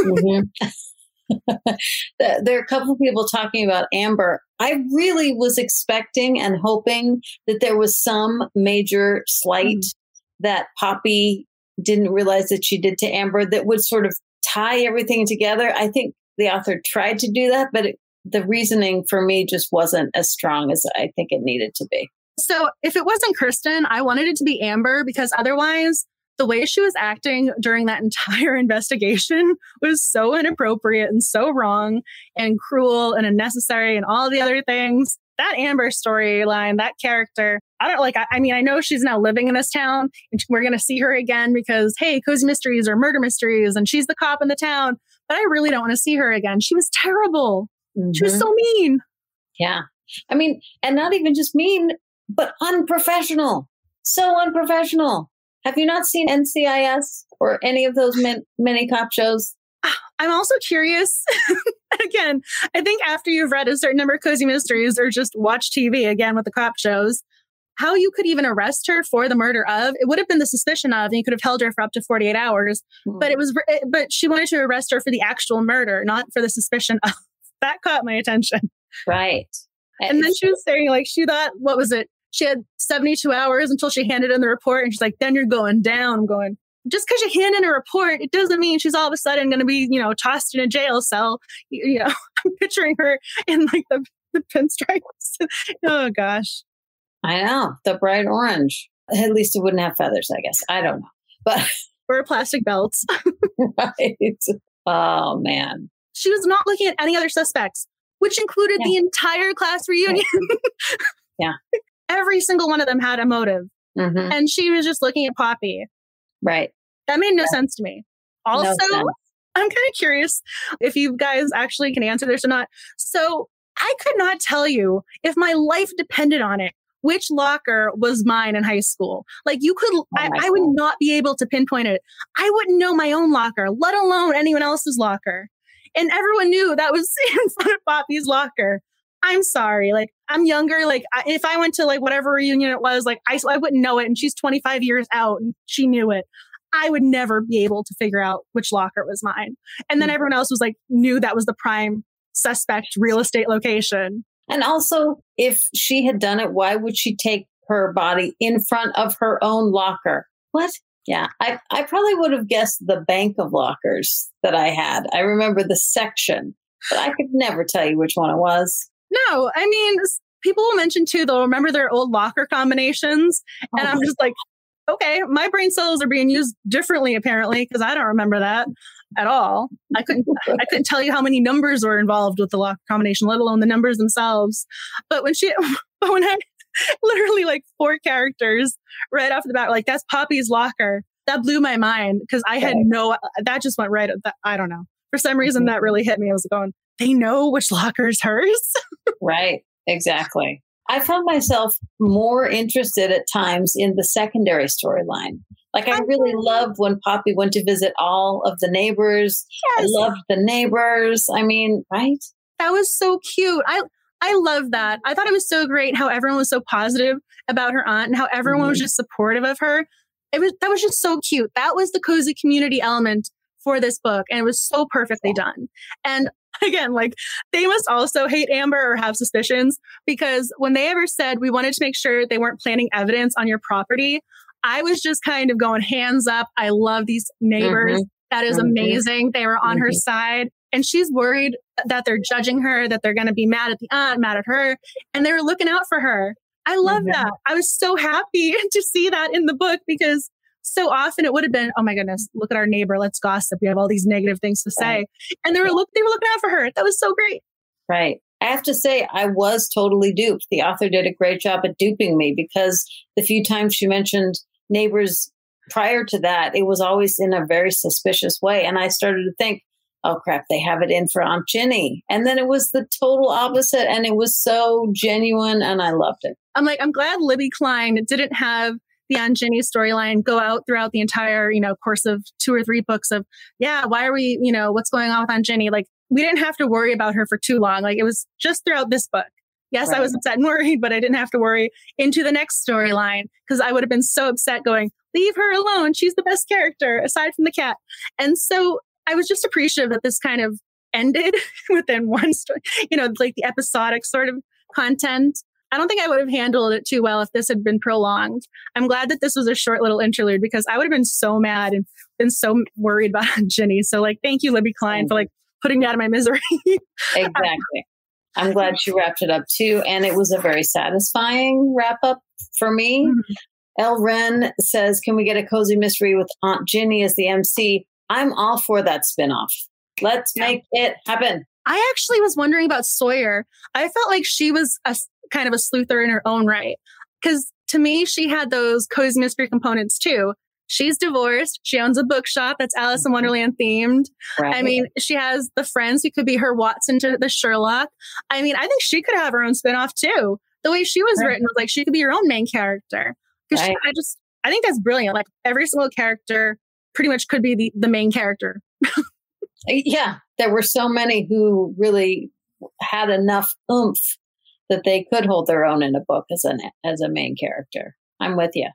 mm-hmm. [laughs] [laughs] there are a couple of people talking about Amber. I really was expecting and hoping that there was some major slight mm-hmm. that Poppy didn't realize that she did to Amber that would sort of tie everything together. I think the author tried to do that, but it, the reasoning for me just wasn't as strong as I think it needed to be. So if it wasn't Kristen, I wanted it to be Amber because otherwise, the way she was acting during that [laughs] entire investigation was so inappropriate and so wrong and cruel and unnecessary and all the other things. That Amber storyline, that character, I don't like, I, I, mean, I know she's now living in this town and we're going to see her again because, hey, cozy mysteries or murder mysteries and she's the cop in the town, but I really don't want to see her again. She was terrible. Mm-hmm. She was so mm-hmm. mean. Yeah. I mean, and not even just mean, but unprofessional. So unprofessional. Have you not seen NCIS or any of those min- mini cop shows? I'm also curious. [laughs] again, I think after you've read a certain number of cozy mysteries or just watch TV again with the cop shows, how you could even arrest her for the murder of it would have been the suspicion of and you could have held her for up to 48 hours mm-hmm. but it was but she wanted to arrest her for the actual murder not for the suspicion of [laughs] that caught my attention right and then she was saying like she thought what was it she had 72 hours until she handed in the report and she's like then you're going down i'm going just because you hand in a report, it doesn't mean she's all of a sudden going to be, you know, tossed in a jail cell. You, you know, [laughs] I'm picturing her in like the, the pinstripes. [laughs] oh gosh. I know the bright orange. At least it wouldn't have feathers, I guess. I don't know, but [laughs] or plastic belts. right. Oh man. She was not looking at any other suspects, which included yeah. the entire class reunion. yeah. Every single one of them had a motive. Mm-hmm. And she was just looking at Poppy. Right. That made no yeah. sense to me. Also, no I'm kind of curious if you guys actually can answer this or not. So I could not tell you if my life depended on it which locker was mine in high school. Like you could, oh I, I, would not be able to pinpoint it. I wouldn't know my own locker, let alone anyone else's locker. And everyone knew that was [laughs] in front of Poppy's locker. I'm sorry. Like I'm younger. Like I, if I went to like whatever reunion it was, like I, I wouldn't know it. And she's 25 years out and she knew it. I would never be able to figure out which locker was mine. And then mm-hmm. everyone else was like, knew that was the prime suspect real estate location. And also, if she had done it, why would she take her body in front of her own locker? What? Yeah, I, I probably would have guessed the bank of lockers that I had. I remember the section, but I could never tell you which one it was. No, I mean, people will mention too, they'll remember their old locker combinations. And oh. I'm just like, okay, my brain cells are being used differently apparently because I don't remember that at all. I couldn't I couldn't tell you how many numbers were involved with the lock combination, let alone the numbers themselves. But when she [laughs] but when I [laughs] literally like four characters right off the bat, like that's Poppy's locker. That blew my mind because I had no that just went right that I don't know. For some reason mm-hmm. that really hit me. I was going, they know which locker is hers. [laughs] right. Exactly. I found myself more interested at times in the secondary storyline. Like I really loved when Poppy went to visit all of the neighbors. Yes. I loved the neighbors. I mean, right? That was so cute. I I love that. I thought it was so great how everyone was so positive about her aunt and how everyone mm-hmm. was just supportive of her. It was that was just so cute. That was the cozy community element for this book and it was so perfectly done. And [laughs] again, like they must also hate Amber or have suspicions because when they ever said we wanted to make sure they weren't planting evidence on your property, I was just kind of going hands up. I love these neighbors. Mm-hmm. That is mm-hmm. amazing. They were on mm-hmm. her side. And she's worried that they're judging her, that they're going to be mad at the aunt, mad at her. And they were looking out for her. I love mm-hmm. that. I was so happy [laughs] to see that in the book because so often it would have been, oh my goodness, look at our neighbor, let's gossip. We have all these negative things to say. Right. And they were look they were looking out for her. That was so great. Right. I have to say, I was totally duped. The author did a great job at duping me because the few times she mentioned neighbors prior to that, it was always in a very suspicious way. And I started to think, oh crap, they have it in for Aunt Ginny. And then it was the total opposite. And it was so genuine and I loved it. I'm like, I'm glad Libby Klein didn't have the Aunt Ginny storyline go out throughout the entire, you know, course of two or three books of, yeah, why are we, you know, what's going on with Aunt Ginny? Like, we didn't have to worry about her for too long. Like, it was just throughout this book. Yes, right. I was upset and [laughs] worried, but I didn't have to worry into the next storyline because I would have been so upset going, leave her alone. She's the best character aside from the cat. And so I was just appreciative that this kind of ended [laughs] within one story, you know, like the episodic sort of content. I don't think I would have handled it too well if this had been prolonged. I'm glad that this was a short little interlude because I would have been so mad and been so worried about [laughs] Ginny. So like, thank you, Libby Klein, for like putting me out of my misery. [laughs] exactly. I'm glad she wrapped it up too. And it was a very satisfying wrap up for me. Mm-hmm. El Ren says, Can we get a cozy mystery with Aunt Ginny as the MC? I'm all for that spinoff. Let's make it happen. I actually was wondering about Sawyer. I felt like she was a kind of a sleuther in her own right. Because to me, she had those cozy mystery components too. She's divorced. She owns a bookshop that's Alice in mm-hmm. Wonderland themed. Right. I mean, she has the friends who could be her Watson to the Sherlock. I mean, I think she could have her own spinoff too. The way she was right. written was like she could be her own main character. Because right. I just, I think that's brilliant. Like every single character pretty much could be the, the main character. [laughs] yeah. There were so many who really had enough oomph that they could hold their own in a book as an as a main character. I'm with you.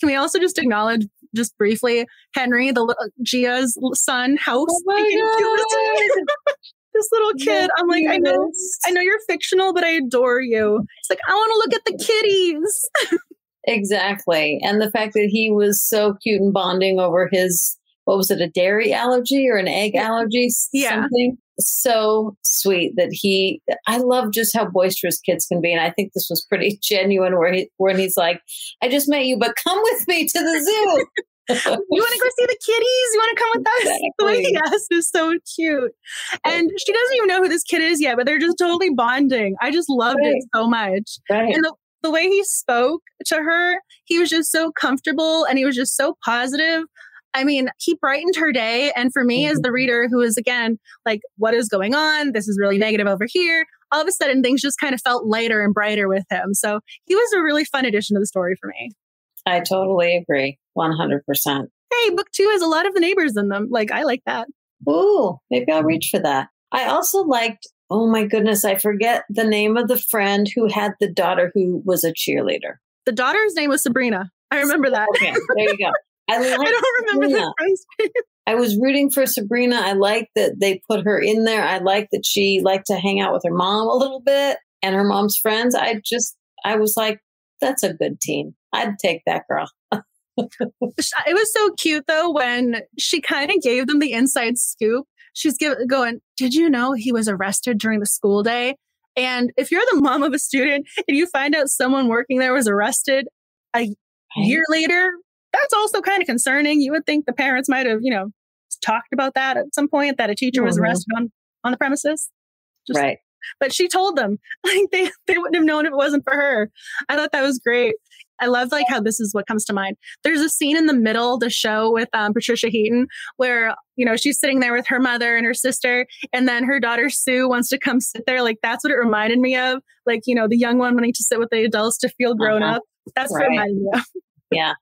Can we also just acknowledge, just briefly, Henry, the little Gia's son? house? oh [laughs] this little kid. I'm like, I know, I know you're fictional, but I adore you. It's like I want to look at the kitties. [laughs] exactly, and the fact that he was so cute and bonding over his what was it, a dairy allergy or an egg allergy? Yeah. Something so sweet that he I love just how boisterous kids can be and I think this was pretty [laughs] genuine where he when he's like I just met you but come with me to the zoo [laughs] you want to go see the kitties you want to come with us [laughs] exactly. the way he asked is so cute and she doesn't even know who this kid is yet but they're just totally bonding I just loved right. it so much right. and the, the way he spoke to her he was just so comfortable and he was just so positive I mean, he brightened her day. And for me, mm-hmm. as the reader who is again like, what is going on? This is really negative over here. All of a sudden, things just kind of felt lighter and brighter with him. So he was a really fun addition to the story for me. I totally agree. 100%. Hey, book two has a lot of the neighbors in them. Like, I like that. Ooh, maybe I'll reach for that. I also liked, oh my goodness, I forget the name of the friend who had the daughter who was a cheerleader. The daughter's name was Sabrina. I remember that. Okay, there you go. [laughs] I, [laughs] I don't remember that. [laughs] I was rooting for Sabrina. I like that they put her in there. I like that she liked to hang out with her mom a little bit and her mom's friends. I just, I was like, that's a good team. I'd take that girl. [laughs] it was so cute though when she kind of gave them the inside scoop. She's give, going, Did you know he was arrested during the school day? And if you're the mom of a student and you find out someone working there was arrested a year later, that's also kind of concerning. You would think the parents might have, you know, talked about that at some point that a teacher mm-hmm. was arrested on on the premises. Just, right. But she told them [laughs] like they they wouldn't have known if it wasn't for her. I thought that was great. I love like how this is what comes to mind. There's a scene in the middle of the show with um, Patricia Heaton where you know she's sitting there with her mother and her sister, and then her daughter Sue wants to come sit there. Like that's what it reminded me of. Like you know the young one wanting to sit with the adults to feel grown uh-huh. up. That's right. what reminded me of. yeah,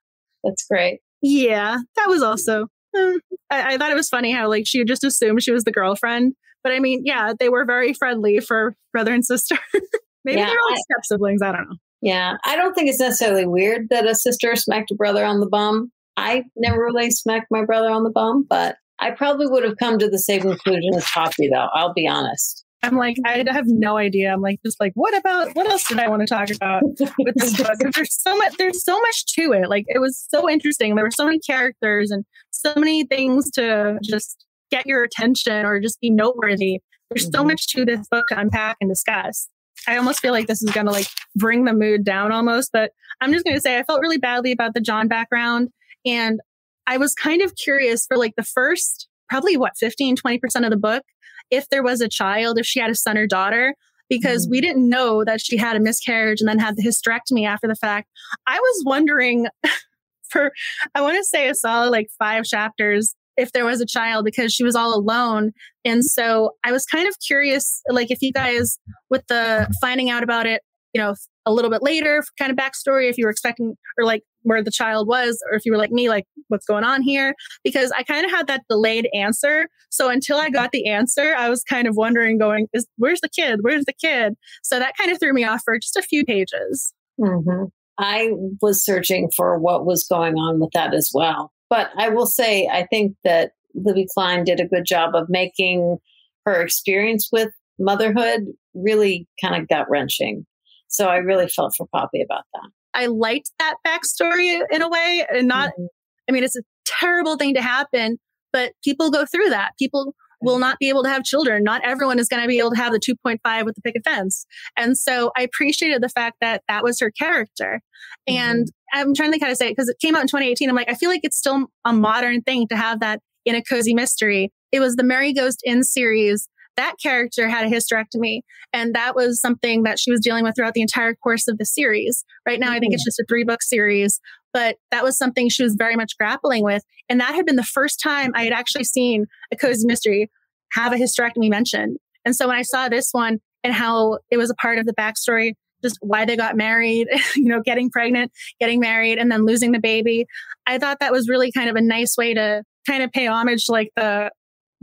that's great. Yeah, that was also. Um, I, I thought it was funny how like she just assumed she was the girlfriend, but I mean, yeah, they were very friendly for brother and sister. [laughs] Maybe yeah, they're like step siblings. I don't know. Yeah, I don't think it's necessarily weird that a sister smacked a brother on the bum. I never really smacked my brother on the bum, but I probably would have come to the same conclusion as Poppy, though. I'll be honest. I'm like, I have no idea. I'm like, just like, what about what else did I want to talk about [laughs] with this book? There's so much. There's so much to it. Like, it was so interesting. There were so many characters and so many things to just get your attention or just be noteworthy. There's so mm-hmm. much to this book to unpack and discuss. I almost feel like this is going to like bring the mood down almost, but I'm just going to say I felt really badly about the John background. And I was kind of curious for like the first, probably what, 15, 20% of the book if there was a child, if she had a son or daughter, because mm we didn't know that she had a miscarriage and then had the hysterectomy after the fact. I was wondering [laughs] for, I want to say a solid like five chapters if there was a child because she was all alone. And so I was kind of curious, like if you guys, with the finding out about it, you know, a little bit later, kind of backstory, if you were expecting or like where the child was, or if you were like me, like what's going on here, because I kind of had that delayed answer. So until I got the answer, I was kind of wondering, going, is where's the kid? Where's the kid? So that kind of threw me off for just a few pages. Mm-hmm. I was searching for what was going on with that as well. But I will say, I think that Libby Klein did a good job of making her experience with motherhood really kind of gut wrenching. So I really felt for Poppy about that. I liked that backstory in a way and not, mm-hmm. I mean, it's a terrible thing to happen, but people go through that. People will not be able to have children. Not everyone is going to be able to have the 2.5 with the picket fence. And so I appreciated the fact that that was her character. Mm-hmm. And I'm trying to kind of say it because it came out in 2018. I'm like, I feel like it's still a modern thing to have that in a cozy mystery. It was the Mary Goes In series that character had a hysterectomy. And that was something that she was dealing with throughout the entire course of the series. Right now, I think it's mm-hmm. just a three book series, but that was something she was very much grappling with. And that had been the first time I had actually seen a cozy mystery have a hysterectomy mentioned. And so when I saw this one and how it was a part of the backstory, just why they got married, [laughs] you know, getting pregnant, getting married, and then losing the baby, I thought that was really kind of a nice way to kind of pay homage to like the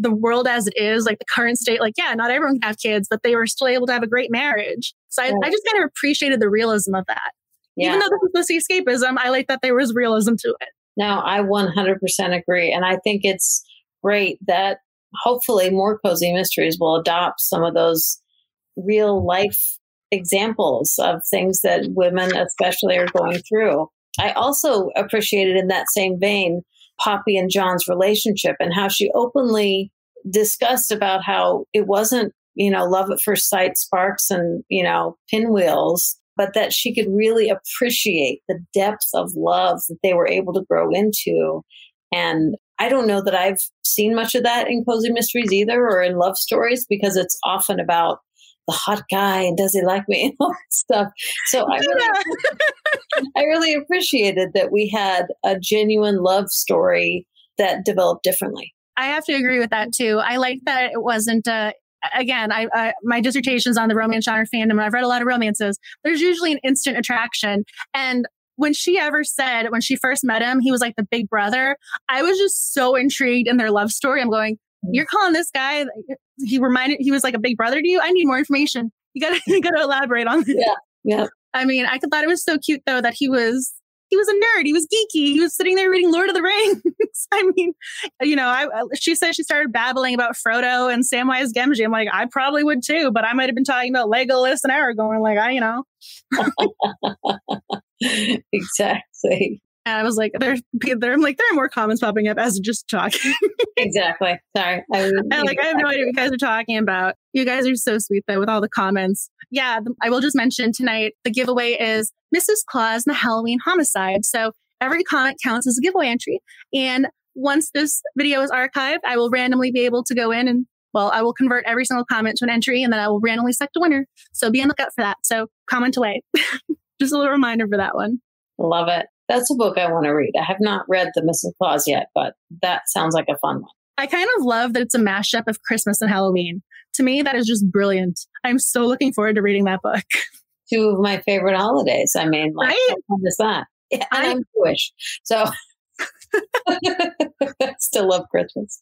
the world as it is, like the current state, like, yeah, not everyone can have kids, but they were still able to have a great marriage. So I, I just kind of appreciated the realism of that. Yeah. Even though this was escapism, I like that there was realism to it. No, I 100% agree. And I think it's great that hopefully more cozy mysteries will adopt some of those real life examples of things that women especially are going through. I also appreciated in that same vein Poppy and John's relationship and how she openly discussed about how it wasn't, you know, love at first sight sparks and, you know, pinwheels, but that she could really appreciate the depth of love that they were able to grow into. And I don't know that I've seen much of that in cozy mysteries either or in love stories because it's often about the hot guy and does he like me [laughs] and all that stuff. So I really, [laughs] I really appreciated that we had a genuine love story that developed differently. I have to agree with that too. I like that it wasn't uh, again, I, I, my dissertation's on the romance genre fandom, and I've read a lot of romances. There's usually an instant attraction, and when she ever said when she first met him, he was like the big brother. I was just so intrigued in their love story. I'm going. You're calling this guy? He reminded he was like a big brother to you. I need more information. You gotta [laughs] you gotta elaborate on this. Yeah, yeah. I mean, I thought it was so cute though that he was he was a nerd. He was geeky. He was sitting there reading Lord of the Rings. [laughs] I mean, you know, I, she said she started babbling about Frodo and Samwise Gamgee. I'm like, I probably would too, but I might have been talking about Legolas and Aragorn. Like, I, you know. [laughs] exactly. And I was like, there, [laughs] there, I'm like, there are more comments popping up as just talking. [laughs] exactly. Sorry. I, [laughs] I like, I have no idea what you guys are talking about. You guys are so sweet though with all the comments. Yeah, I will just mention tonight the giveaway is Mrs. Claus and the Halloween homicide. So every comment counts as a giveaway entry. And once this video is archived, I will randomly be able to go in and well, I will convert every single comment to an entry and then I will randomly select a winner. So be on the lookout for that. So comment away. just a little reminder for that one. Love it. That's a book I want to read. I have not read The Mrs. Claus yet, but that sounds like a fun one. I kind of love that it's a mashup of Christmas and Halloween. To me, that is just brilliant. I'm so looking forward to reading that book. [laughs] Two of my favorite holidays. I mean, like, right? how fun is that? [laughs] Yeah, and I, am Jewish. So I [laughs] still love Christmas.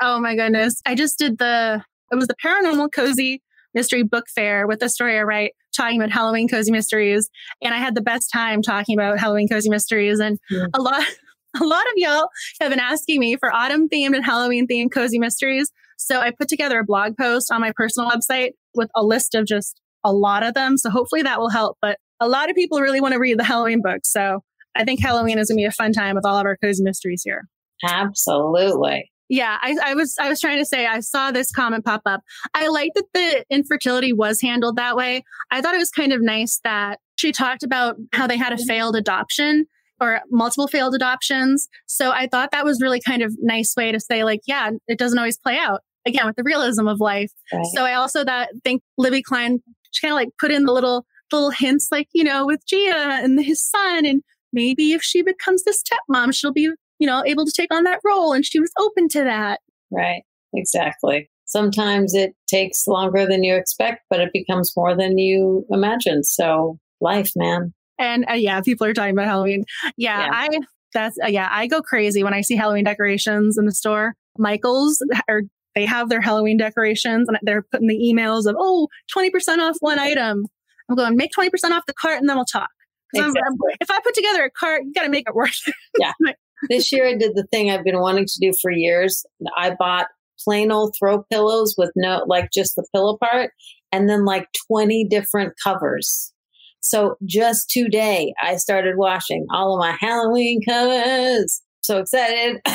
Oh my goodness. I just did the, it was the paranormal cozy mystery book fair with the story I write talking about Halloween cozy mysteries. And I had the best time talking about Halloween cozy mysteries. And yeah. a lot, [laughs] a lot of y'all have been asking me for autumn themed and Halloween themed cozy mysteries. So I put together a blog post on my personal website with a list of just a lot of them. So hopefully that will help. But a lot of people really want to read the Halloween books. So I think Halloween is going to be a fun time with all of our cozy mysteries here. Absolutely. Yeah, I, I, was I was trying to say I saw this comment pop up. I like that the infertility was handled that way. I thought it was kind of nice that she talked about how they had a mm-hmm. failed adoption or multiple failed adoptions. So I thought that was really kind of nice way to say like, yeah, it doesn't always play out again with the realism of life. Right. So I also that think Libby Klein she kind of like put in the little little hints like you know with Gia and his son and maybe if she becomes the stepmom she'll be you know, able to take on that role. And she was open to that. Right. Exactly. Sometimes it takes longer than you expect, but it becomes more than you imagine. So life, man. And uh, yeah, people are talking about Halloween. Yeah, yeah. I that's uh, yeah, I go crazy when I see Halloween decorations in the store. Michaels or they have their Halloween decorations and they're putting the emails of oh 20% off one item. I'm going make 20% off the cart and then we'll talk. Exactly. If I put together a cart, you got to make it worth it. Yeah. [laughs] this year I did the thing I've been wanting to do for years. I bought plain old throw pillows with no, like just the pillow part, and then like 20 different covers. So just today, I started washing all of my Halloween covers. So excited. [laughs]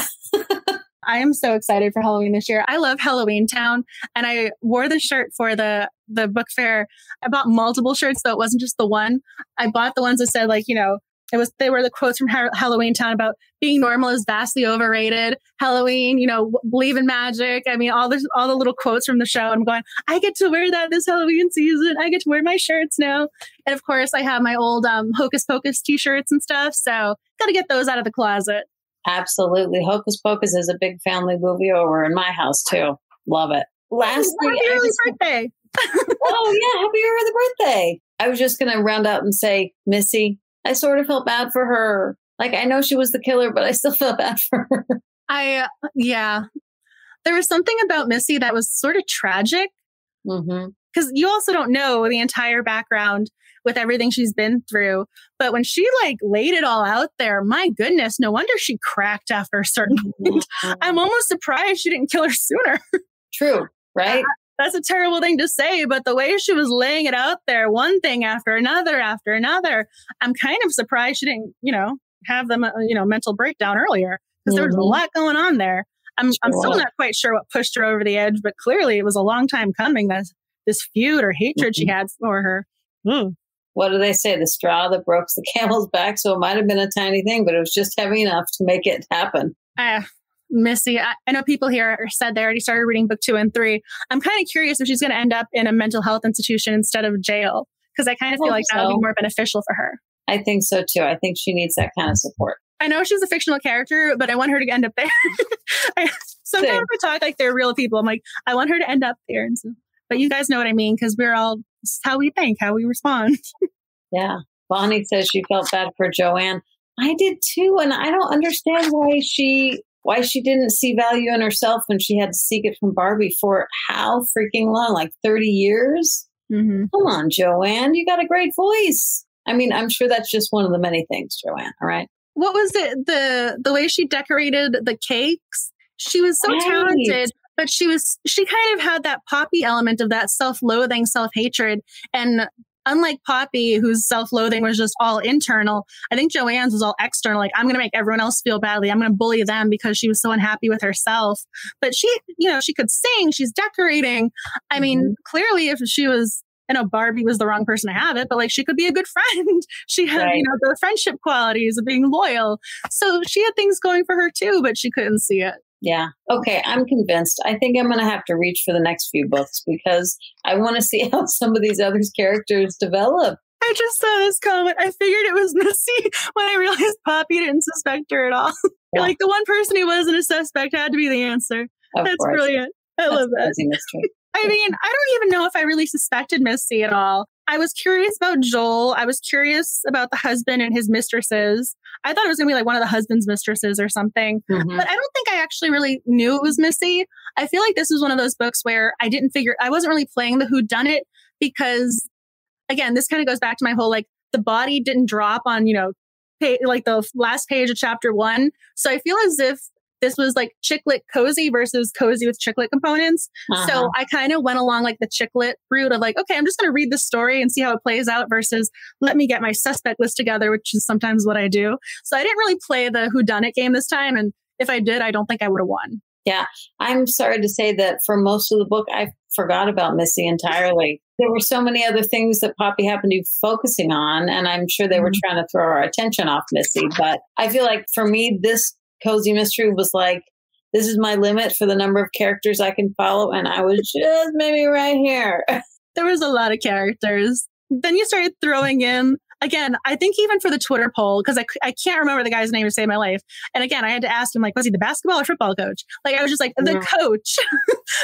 I am so excited for Halloween this year. I love Halloween Town, and I wore the shirt for the the book fair. I bought multiple shirts, so it wasn't just the one. I bought the ones that said like you know it was they were the quotes from ha- Halloween Town about being normal is vastly overrated. Halloween, you know, believe in magic. I mean, all the all the little quotes from the show. I'm going, I get to wear that this Halloween season. I get to wear my shirts now. And of course, I have my old um, Hocus Pocus t-shirts and stuff. So got to get those out of the closet. Absolutely, Hocus Pocus is a big family movie over in my house too. Love it. Lastly, happy early birthday. [laughs] oh yeah, happy early birthday. I was just going to round out and say, Missy, I sort of felt bad for her. Like I know she was the killer, but I still [laughs] felt bad for her. I uh, yeah. There was something about Missy that was sort of tragic because Mm-hmm. you also don't know the entire background with everything she's been through. But when she like laid it all out there, my goodness, no wonder she cracked after a certain [laughs] point. I'm almost surprised she didn't kill her sooner. True, [laughs] right? That's a terrible thing to say, but the way she was laying it out there, one thing after another after another, I'm kind of surprised she didn't, you know, have the you know mental breakdown earlier because there was a Mhm. lot going on there. I'm I'm still not quite sure what pushed her over the edge, but clearly it was a long time coming. This this feud or hatred she Mhm. had for her. Mm. What do they say? The straw that broke the [laughs] camel's back. So it might have been a tiny thing, but it was just heavy enough to make it happen. Uh, Missy, I, I know people here said they already started reading book two and three. I'm kind of curious if she's going to end up in a mental health institution instead of jail because I kind of feel like that would be more beneficial for her. I think so too. I think she needs that kind of support. I know she's a fictional character, but I want her to end up there. [laughs] I, sometimes. I talk like they're real people. I'm like, I want her to end up there. And so, but you guys know what I mean because we're all how we think, how we respond. [laughs] Yeah. Bonnie says she felt bad for Joanne. I did too, and I don't understand why she why she didn't see value in herself when she had to seek it from Barbie for how freaking long? Like 30 years? Mm-hmm. Come on, Joanne. You got a great voice. I mean, I'm sure that's just one of the many things, Joanne. All right. What was it? The the way she decorated the cakes. She was so Right. talented, but she was she kind of had that Poppy element of that self-loathing, self-hatred, and unlike Poppy, whose self-loathing was just all internal, I think Joanne's was all external. Like I'm going to make everyone else feel badly. I'm going to bully them because she was so unhappy with herself. But she, you know, she could sing. She's decorating. I mean, mm-hmm. clearly, if she was. I know Barbie was the wrong person to have it, but like she could be a good [laughs] friend. She had, Right. you know, the friendship qualities of being loyal. So she had things going for her too, but she couldn't see it. Yeah. Okay. I'm convinced. I think I'm going to have to reach for the next few books because I want to see [laughs] how some of these other characters develop. I just saw this comment. I figured it was Missy [laughs] when I realized Poppy didn't suspect her at all. [laughs] Yeah. like the one person who wasn't a suspect had to be the answer. Of That's course. brilliant. I That's love that. I mean, I don't even know if I really suspected Missy at all. I was curious about Joel. I was curious about the husband and his mistresses. I thought it was going to be like one of the husband's mistresses or something. Mhm. but I don't think I actually really knew it was Missy. I feel like this was one of those books where I didn't figure I wasn't really playing the who done it because again, this kind of goes back to my whole like the body didn't drop on, you know, pa- like the last page of chapter 1. So I feel as if this was like chick lit cozy versus cozy with chick lit components. Uh-huh. So I kind of went along like the chick lit route of like, okay, I'm just going to read the story and see how it plays out versus let me get my suspect list together, which is sometimes what I do. So I didn't really play the who done it game this time. And if I did, I don't think I would have won. Yeah. I'm sorry to say that for most of the book, I forgot about Missy entirely. There were so many other things that Poppy happened to be focusing on, and I'm sure they were Mhm. trying to throw our attention off Missy. But I feel like for me, this cozy mystery was like, this is my limit for the number of characters I can follow, and I was just maybe right here. [laughs] There was a lot of characters. Then you started throwing in again. I think even for the Twitter poll because I, I can't remember the guy's name to save my life. And again, I had to ask him like, was he the basketball or football coach? Like I was just like the Mhm. coach,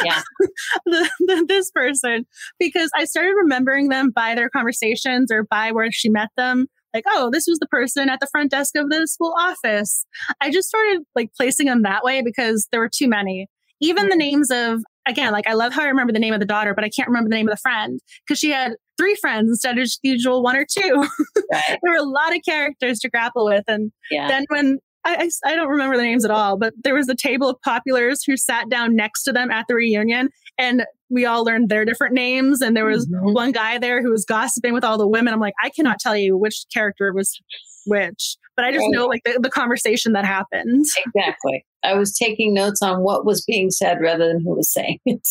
Yeah. [laughs] the, the, this person because I started remembering them by their conversations or by where she met them. Like, oh, this was the person at the front desk of the school office. I just started like placing them that way because there were too many. Even the mm-hmm. names of again, like I love how I remember the name of the daughter, but I can't remember the name of the friend because she had three friends instead of just the usual one or two. Right. [laughs] there were a lot of characters to grapple with. And Yeah. then when I, I, I don't remember the names at all, but there was a table of populars who sat down next to them at the reunion and we all learned their different names. And there was Mhm. one guy there who was gossiping with all the women. I'm like, I cannot tell you which character was which, but I just Right. know like the, the conversation that happened. Exactly. I was taking notes on what was being said rather than who was saying it.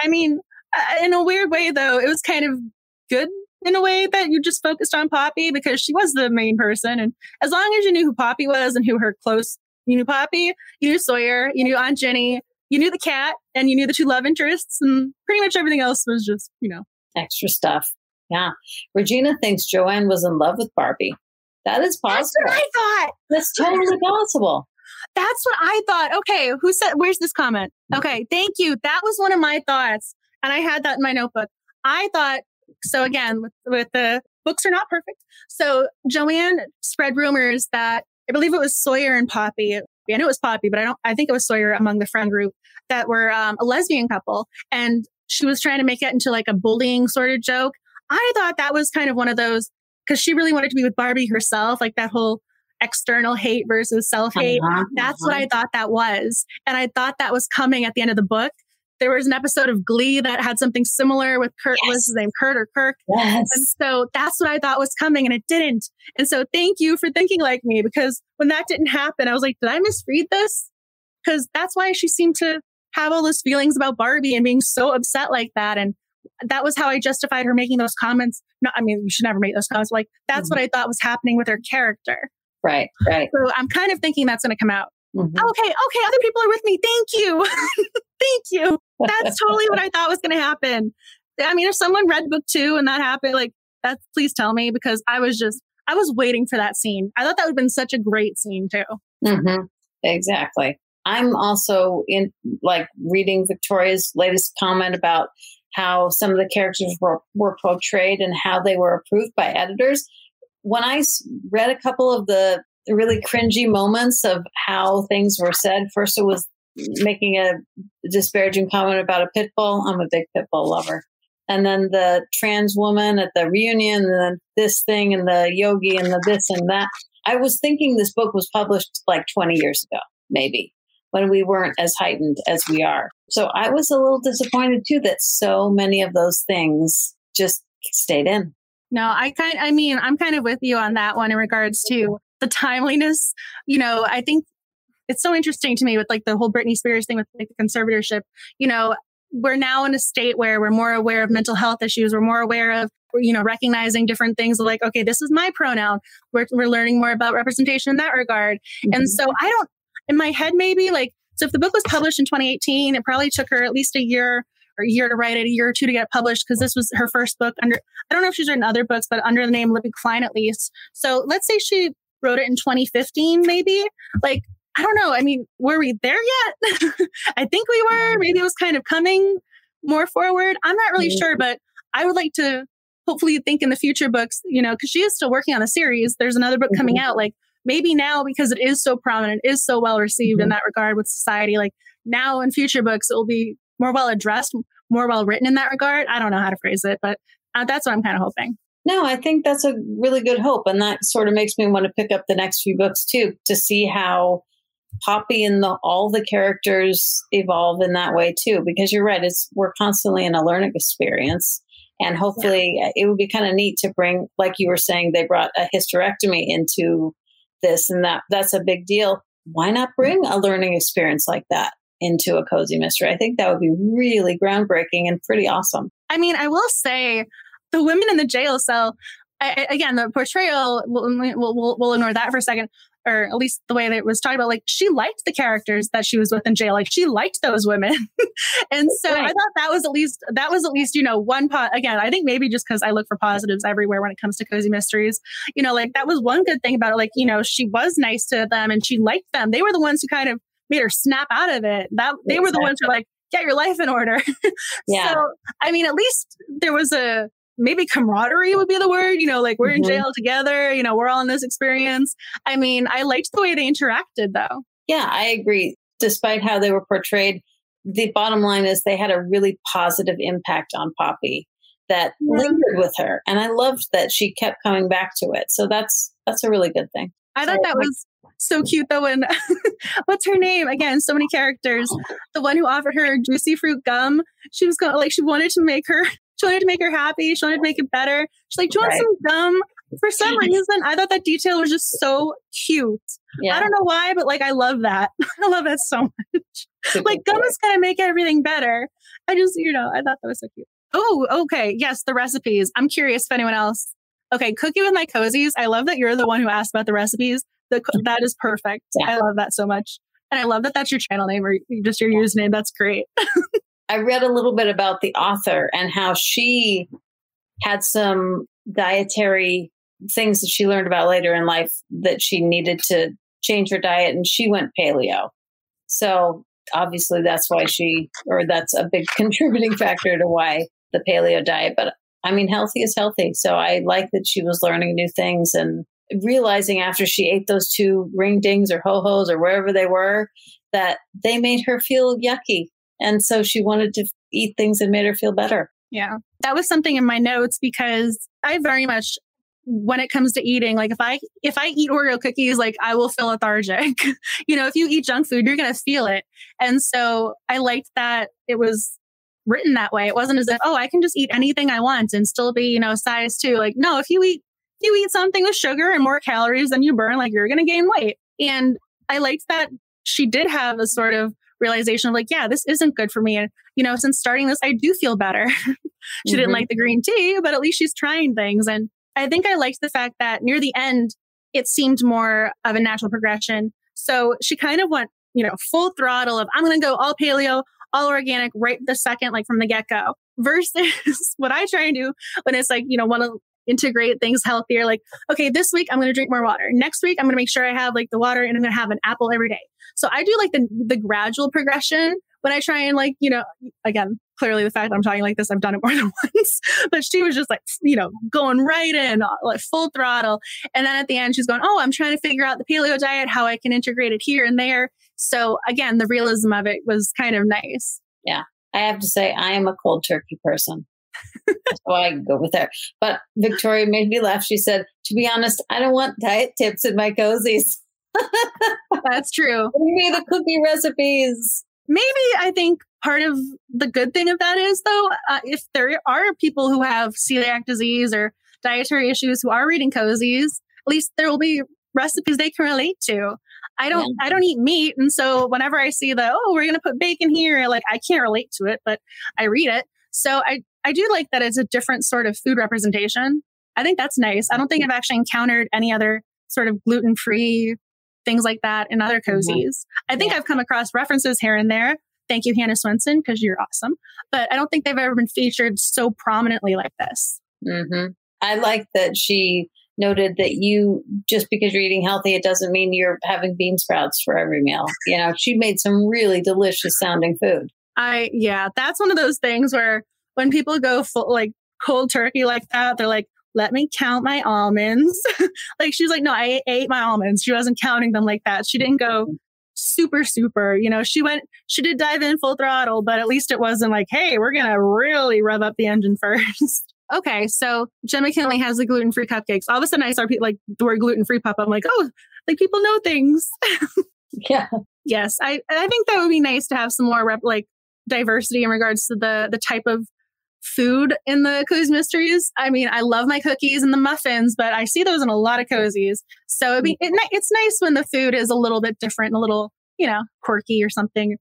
I mean, uh, in a weird way, though, it was kind of good in a way that you just focused on Poppy because she was the main person. And as long as you knew who Poppy was and who her close, you knew Poppy, you knew Sawyer, you knew Aunt Ginny, you knew the cat, and you knew the two love interests, and pretty much everything else was just, you know, Extra stuff. Yeah. Regina thinks Joanne was in love with Barbie. That is possible. that's what I thought. That's totally possible. That's what I thought. Okay, who said, where's this comment? Mm-hmm. Okay, thank you. That was one of my thoughts. And I had that in my notebook. I thought, so again, with, with the books are not perfect. So Joanne spread rumors that I believe it was Sawyer and Poppy. I know it was Poppy, but I don't, I think it was Sawyer among the friend group that were um, a lesbian couple, and she was trying to make it into like a bullying sort of joke. I thought that was kind of one of those because she really wanted to be with Barbie herself, like that whole external hate versus self hate. Uh-huh, That's uh-huh. what I thought that was. And I thought that was coming at the end of the book. There was an episode of Glee that had something similar with Kurt, yes. what's his name, Kurt or Kirk. Yes. And so that's what I thought was coming and it didn't. And so thank you for thinking like me because when that didn't happen, I was like, did I misread this? Because that's why she seemed to have all those feelings about Barbie and being so upset like that. And that was how I justified her making those comments. No, I mean, you should never make those comments. Like that's mm-hmm. what I thought was happening with her character. Right, right. So I'm kind of thinking that's going to come out. Mm-hmm. Okay, okay, other people are with me. Thank you. [laughs] Thank you. That's totally what [laughs] I thought was going to happen. I mean, if someone read book two and that happened, like that's please tell me because I was just I was waiting for that scene. I thought that would have been such a great scene too. Mm-hmm. Exactly. I'm also in like reading Victoria's latest comment about how some of the characters were, were portrayed and how they were approved by editors. When I read a couple of the really cringy moments of how things were said, first it was making a disparaging comment about a pit bull. I'm a big pit bull lover. And then the trans woman at the reunion, and then this thing, and the yogi, and the this and that. I was thinking this book was published like 20 years ago, maybe when we weren't as heightened as we are. So I was a little disappointed too that so many of those things just stayed in. No, I kind I mean, I'm kind of with you on that one in regards to the timeliness. You know, I think it's so interesting to me with like the whole Britney Spears thing with like the conservatorship. You know, we're now in a state where we're more aware of mental health issues. We're more aware of, you know, recognizing different things like, okay, this is my pronoun. We're, we're learning more about representation in that regard. Mm-hmm. And so I don't, in my head, maybe like, so if the book was published in 2018, it probably took her at least a year or a year to write it, a year or two to get published because this was her first book under, I don't know if she's written other books, but under the name Libby Klein at least. So let's say she wrote it in 2015, maybe. Like, I don't know. I mean, were we there yet? [laughs] I think we were. Maybe it was kind of coming more forward. I'm not really sure, but I would like to hopefully think in the future books, you know, because she is still working on the series. There's another book coming mm-hmm. out. Like maybe now because it is so prominent, is so well received mm-hmm. in that regard with society. Like now in future books, it will be more well addressed, more well written in that regard. I don't know how to phrase it, but uh, that's what I'm kind of hoping. No, I think that's a really good hope. And that sort of makes me want to pick up the next few books too, to see how Poppy and the, all the characters evolve in that way too. Because you're right, it's we're constantly in a learning experience. And hopefully yeah. it would be kind of neat to bring, like you were saying, they brought a hysterectomy into this and that. That's a big deal. Why not mm-hmm. bring a learning experience like that into a cozy mystery? I think that would be really groundbreaking and pretty awesome. I mean, I will say the women in the jail cell, I, again, the portrayal, we'll, we'll, we'll ignore that for a second or at least the way that it was talked about, like she liked the characters that she was with in jail. Like she liked those women. [laughs] and so right. I thought that was at least, that was at least, you know, one pot. Again, I think maybe just because I look for positives everywhere when it comes to cozy mysteries, you know, like that was one good thing about it. Like, you know, she was nice to them and she liked them. They were the ones who kind of made her snap out of it. That they exactly. were the ones who were like, get your life in order. [laughs] yeah. So, I mean, at least there was a, maybe camaraderie would be the word, you know, like we're mm-hmm. in jail together, you know, we're all in this experience. I mean, I liked the way they interacted though. Yeah, I agree. Despite how they were portrayed, the bottom line is they had a really positive impact on Poppy that yeah. lingered with her. And I loved that she kept coming back to it. So that's that's a really good thing. I thought that was so cute though when [laughs] what's her name again so many characters the one who offered her juicy fruit gum she was going like she wanted to make her she wanted to make her happy. She wanted to make it better. She's like, do you want right. some gum? For some reason, I thought that detail was just so cute. Yeah. I don't know why, but like, I love that. [laughs] I love that so [laughs] much. like, gum is going to make everything better. I just, you know, I thought that was so cute. Oh, okay. Yes, the recipes. I'm curious if anyone else. Okay, cookie with my cozies. I love that you're the one who asked about the recipes. The, that is perfect. Yeah. I love that so much. And I love that that's your channel name or just your username. That's great. [laughs] I read a little bit about the author and how she had some dietary things that she learned about later in life that she needed to change her diet and she went paleo. So obviously that's why she or that's a big [laughs] contributing factor to why the paleo diet but I mean healthy is healthy. So I like that she was learning new things and realizing after she ate those two ring dings or ho hos or wherever they were that they made her feel yucky And so she wanted to eat things that made her feel better. Yeah. That was something in my notes because I very much when it comes to eating like if i if i eat oreo cookies like i will feel lethargic. [laughs] You know if you eat junk food you're going to feel it. And so i liked that it was written that way. It wasn't as if oh i can just eat anything i want and still be you know size two. Like no if you eat if you eat something with sugar and more calories than you burn like you're going to gain weight. And i liked that she did have a sort of realization of like, yeah, this isn't good for me. And, you know, since starting this, I do feel better. [laughs] she mm-hmm. didn't like the green tea, but at least she's trying things. And I think I liked the fact that near the end, it seemed more of a natural progression. So she kind of went, you know, full throttle of, I'm going to go all paleo, all organic right the second, like from the get go versus [laughs] what I try and do when it's like, you know, want to integrate things healthier. Like, okay, this week I'm going to drink more water. Next week I'm going to make sure I have like the water and I'm going to have an apple every day. So I do like the the gradual progression when I try and like, you know, again, clearly the fact that I'm talking like this, I've done it more [laughs] than once, but she was just like, you know, going right in, like full throttle. And then at the end, she's going, Oh, I'm trying to figure out the paleo diet, how I can integrate it here and there. So again, the realism of it was kind of nice. Yeah. I have to say, I am a cold turkey person. so I go with her. But Victoria made me laugh. She said, To be honest, I don't want diet tips in my cozies. That's true. Me the cookie recipes. Maybe I think part of the good thing of that is, though, uh, if there are people who have celiac disease or dietary issues who are reading cozies, at least there will be recipes they can relate to. I don't yeah. I don't eat meat and so whenever I see the oh we're going to put bacon here like I can't relate to it but I read it. So I I do like that it's a different sort of food representation. I think that's nice. I don't think I've actually encountered any other sort of gluten free things like that in other mm-hmm. cozies. Mm-hmm. I think yeah. I've come across references here and there. Thank you, Hannah Swensen, because you're awesome. But I don't think they've ever been featured so prominently like this. Mm-hmm. I like that she noted that you just because you're eating healthy, it doesn't mean you're having bean sprouts for every meal. You know, she made some really delicious sounding food. I yeah, that's one of those things where when people go full like cold turkey like that, they're like, let me count my almonds. [laughs] like she's like, no, I ate my almonds. She wasn't counting them like that. She didn't go super, super, you know, she went, she did dive in full throttle, but at least it wasn't like, hey, we're going to really rev up the engine [laughs] first. okay. So Jenn McKinlay has the gluten free cupcakes. All of a sudden I saw people like the word gluten free pop up. I'm like, oh, like people know things. [laughs] yeah. Yes. I, I think that would be nice to have some more rep, like diversity in regards to the the type of food in the cozy mysteries. I mean, I love my cookies and the muffins, but I see those in a lot of cozies. So it'd be, it, it's nice when the food is a little bit different, a little, you know, quirky or something.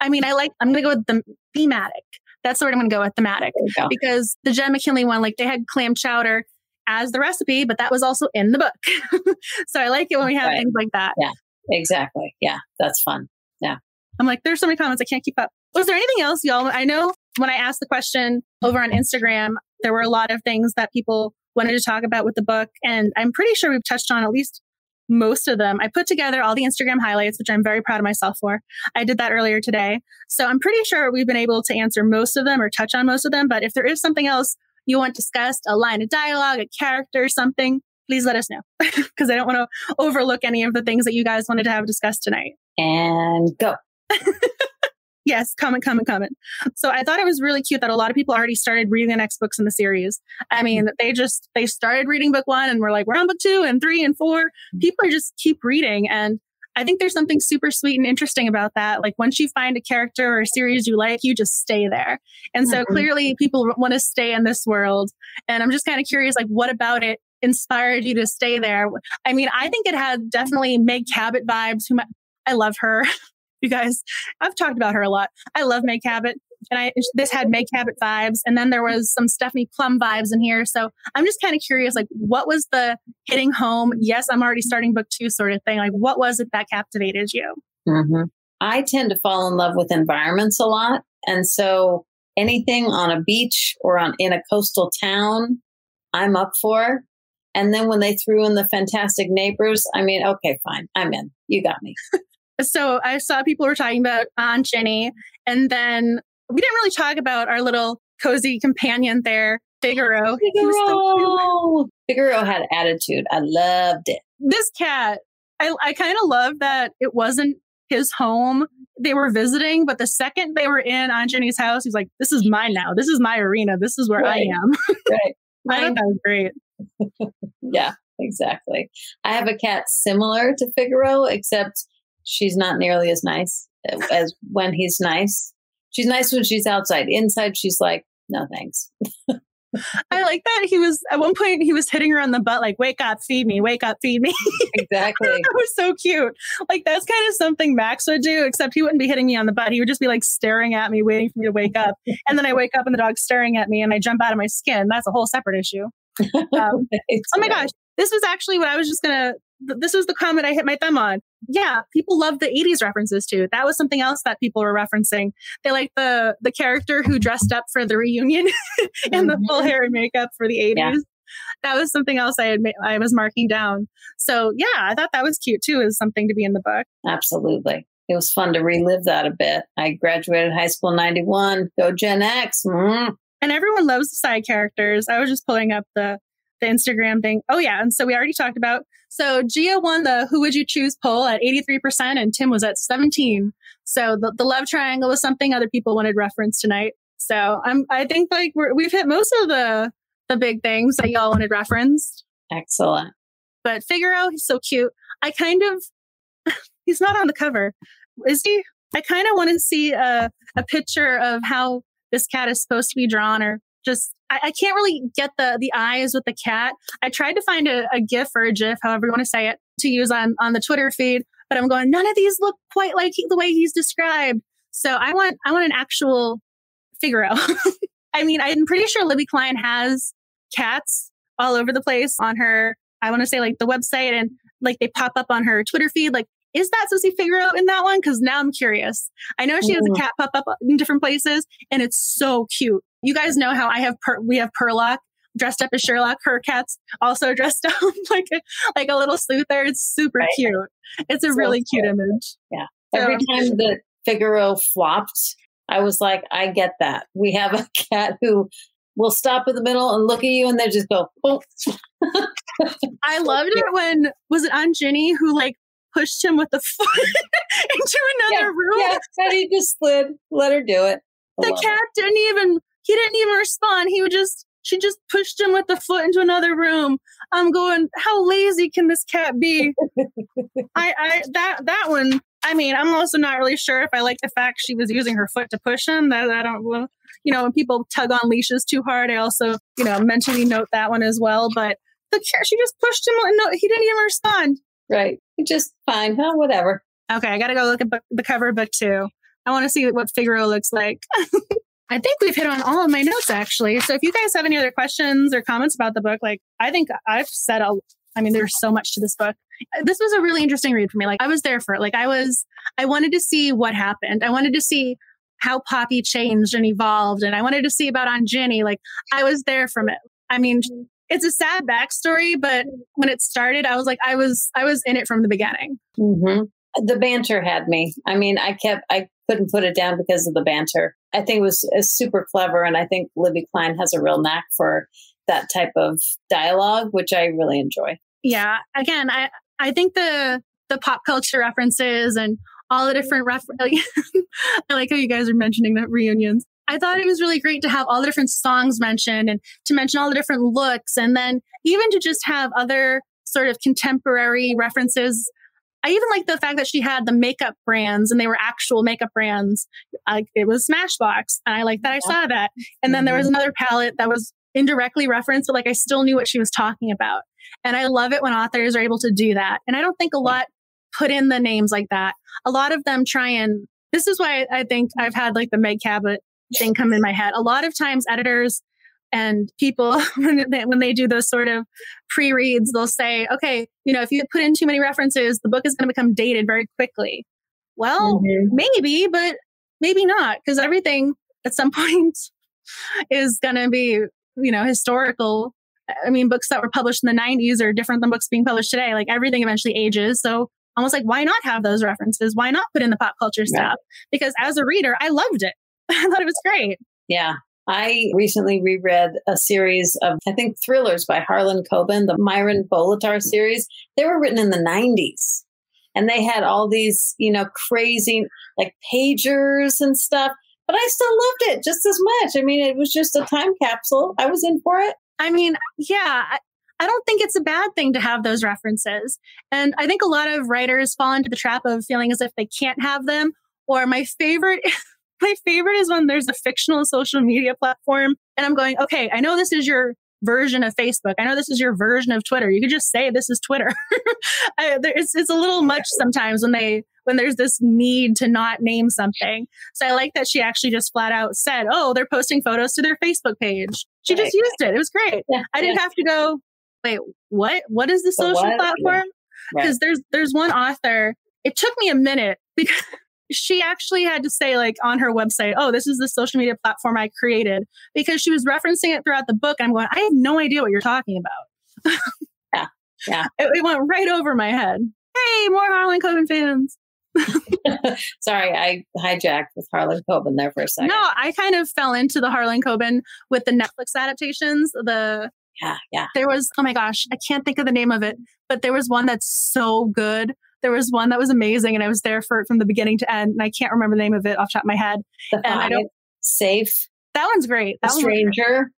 I mean, I like, I'm going to go with the thematic. That's the word I'm going to go with thematic because the Jenn McKinlay one, like they had clam chowder as the recipe, but that was also in the book. [laughs] so I like it when we have right. things like that. Yeah, exactly. Yeah, that's fun. Yeah. I'm like, there's so many comments I can't keep up. Was there anything else, y'all? I know when I asked the question over on Instagram, there were a lot of things that people wanted to talk about with the book. And I'm pretty sure we've touched on at least most of them. I put together all the Instagram highlights, which I'm very proud of myself for. I did that earlier today. So I'm pretty sure we've been able to answer most of them or touch on most of them. But if there is something else you want discussed, a line of dialogue, a character, something, please let us know [laughs] because I don't want to overlook any of the things that you guys wanted to have discussed tonight. And go. [laughs] Yes, comment, comment, comment. So I thought it was really cute that a lot of people already started reading the next books in the series. I mm-hmm. mean, they just they started reading book one and we're like, we're on book two and three and four. Mm-hmm. People are just keep reading. And I think there's something super sweet and interesting about that. Like once you find a character or a series you like, you just stay there. And so mm-hmm. clearly people want to stay in this world. And I'm just kind of curious, like, what about it inspired you to stay there? I mean, I think it had definitely Meg Cabot vibes. Who I love her. [laughs] you guys. I've talked about her a lot. I love Meg Cabot. And I this had Meg Cabot vibes. And then there was some Stephanie Plum vibes in here. So I'm just kind of curious, like, what was the hitting home? Yes, I'm already starting book two sort of thing. Like, what was it that captivated you? Mm-hmm. I tend to fall in love with environments a lot. And so anything on a beach or on in a coastal town, I'm up for. And then when they threw in the fantastic neighbors, I mean, okay, fine, I'm in. You got me. So I saw people were talking about Aunt Ginny. and then we didn't really talk about our little cozy companion there, Figaro. Oh, Figaro. So Figaro had attitude. I loved it. This cat, I, I kind of love that it wasn't his home. They were visiting, but the second they were in Aunt Ginny's house, he's like, "This is mine now. This is my arena. This is where right. I am." [laughs] right. I thought that was great. [laughs] yeah, exactly. I have a cat similar to Figaro, except she's not nearly as nice as when he's nice. She's nice when she's outside. Inside, she's like, no thanks. I like that he was at one point he was hitting her on the butt like wake up feed me wake up feed me. Exactly. [laughs] That was so cute. Like that's kind of something Max would do except he wouldn't be hitting me on the butt. He would just be like staring at me waiting for me to wake up. [laughs] And then I wake up and the dog's staring at me and I jump out of my skin. That's a whole separate issue. [laughs] Um, oh my gosh. This was actually what I was just gonna this was the comment I hit my thumb on. Yeah, people love the 80s references too. That was something else that people were referencing. They like the the character who dressed up for the reunion [laughs] and the full mm-hmm. hair and makeup for the 80s. Yeah. That was something else I had I was marking down. So yeah, I thought that was cute too, as something to be in the book. Absolutely. It was fun to relive that a bit. I graduated high school in 91. Go Gen X. Mm. And everyone loves the side characters. I was just pulling up the the Instagram thing. Oh yeah, and so we already talked about. So Gia won the Who Would You Choose poll at 83%, and Tim was at 17. So the, the love triangle was something other people wanted reference tonight. So I'm I think like we have hit most of the the big things that y'all wanted referenced. Excellent. But Figaro, he's so cute. I kind of [laughs] he's not on the cover, is he? I kind of want to see a a picture of how this cat is supposed to be drawn, or just I, I, can't really get the the eyes with the cat. I tried to find a, a GIF or a GIF, however you want to say it, to use on on the Twitter feed, but I'm going none of these look quite like he, the way he's described. So I want I want an actual Figaro. [laughs] I mean, I'm pretty sure Libby Klein has cats all over the place on her. I want to say like the website and like they pop up on her Twitter feed. Like, is that Susie Figaro in that one? Because now I'm curious. I know she has a cat pop up in different places, and it's so cute. You guys know how I have per- we have Perlock dressed up as Sherlock. Her cat's also [laughs] dressed up like a, like a little sleuther. It's super right. cute. It's a so really cute image. Yeah. Every [laughs] time that Figaro flopped, I was like, I get that. We have a [laughs] cat who will stop in the middle and look at you and then just go, oh. I loved it when was it Aunt Ginny who like pushed him with the foot into another yeah, room? Yeah, and he just slid. Let her do it. I the cat it. didn't even he didn't even respond. He would just, she just pushed him with the foot into another room. I'm going, how lazy can this cat be? [laughs] I, I, that, that one, I mean, I'm also not really sure if I like the fact she was using her foot to push him. That I don't, you know, when people tug on leashes too hard, I also, you know, mentally note that one as well. But the cat, she just pushed him. No, he didn't even respond. Right. Just fine. Huh? Whatever. Okay. I got to go look at book, the cover of book two. I want to see what Figaro looks like. [laughs] I think we've hit on all of my notes actually. So if you guys have any other questions or comments about the book, like I think I've said a, I mean, there's so much to this book. This was a really interesting read for me. Like I was there for it. Like I was, I wanted to see what happened. I wanted to see how Poppy changed and evolved. And I wanted to see about Aunt Ginny. Like I was there from it. I mean, it's a sad backstory, but when it started, I was like, I was, I was in it from the beginning. Mm-hmm. The banter had me. I mean, I kept, I couldn't put it down because of the banter. I think it was, was super clever. And I think Libby Klein has a real knack for that type of dialogue, which I really enjoy. Yeah. Again, I, I think the, the pop culture references and all the different refer- [laughs] I like how you guys are mentioning the reunions. I thought it was really great to have all the different songs mentioned and to mention all the different looks and then even to just have other sort of contemporary references I even like the fact that she had the makeup brands and they were actual makeup brands. Like it was Smashbox. And I like that I saw that. And then there was mm-hmm. another palette that was indirectly referenced, but like I still knew what she was talking about. And I love it when authors are able to do that. And I don't think a lot put in the names like that. A lot of them try and this is why I think I've had like the Meg Cabot thing come in my head. A lot of times editors and people [laughs] when they, when they do those sort of pre-reads they'll say okay you know if you put in too many references the book is going to become dated very quickly. Well mm-hmm. maybe but maybe not because everything at some [laughs] point is going to be you know historical. I mean books that were published in the 90s are different than books being published today. Like everything eventually ages. So almost like why not have those references? Why not put in the pop culture stuff? Yeah. because as a reader i loved it. [laughs] I thought it was great. Yeah I recently reread a series of, I think, thrillers by Harlan Coben, the Myron Bolitar series. They were written in the 90s. and they had all these, you know, crazy like pagers and stuff. But I still loved it just as much. I mean, it was just a time capsule. I was in for it. I mean, yeah, I, I don't think it's a bad thing to have those references. And I think a lot of writers fall into the trap of feeling as if they can't have them. Or my favorite [laughs] my favorite is when there's a fictional social media platform and I'm going, okay, I know this is your version of Facebook. I know this is your version of Twitter. You could just say this is Twitter. [laughs] I, it's, it's a little much sometimes when they when there's this need to not name something. So I like that she actually just flat out said, "Oh, they're posting photos to their Facebook page." She just used it. It was great. Yeah, I didn't yeah. have to go. Wait, what? What is the, the social what? platform? Because yeah. right. there's there's one author. It took me a minute because she actually had to say like on her website, "Oh, this is the social media platform I created," because she was referencing it throughout the book. I'm going, I have no idea what you're talking about. [laughs] yeah, yeah. It, it, went right over my head. Hey, more Harlan Coben fans. [laughs] Sorry, I hijacked with Harlan Coben there for a second. No, I kind of fell into the Harlan Coben with the Netflix adaptations. The yeah, yeah. There was oh my gosh, I can't think of the name of it, but there was one that's so good there was one that was amazing and I was there for it from the beginning to end. And I can't remember the name of it off the top of my head. The and I don't safe. That one's great. That stranger.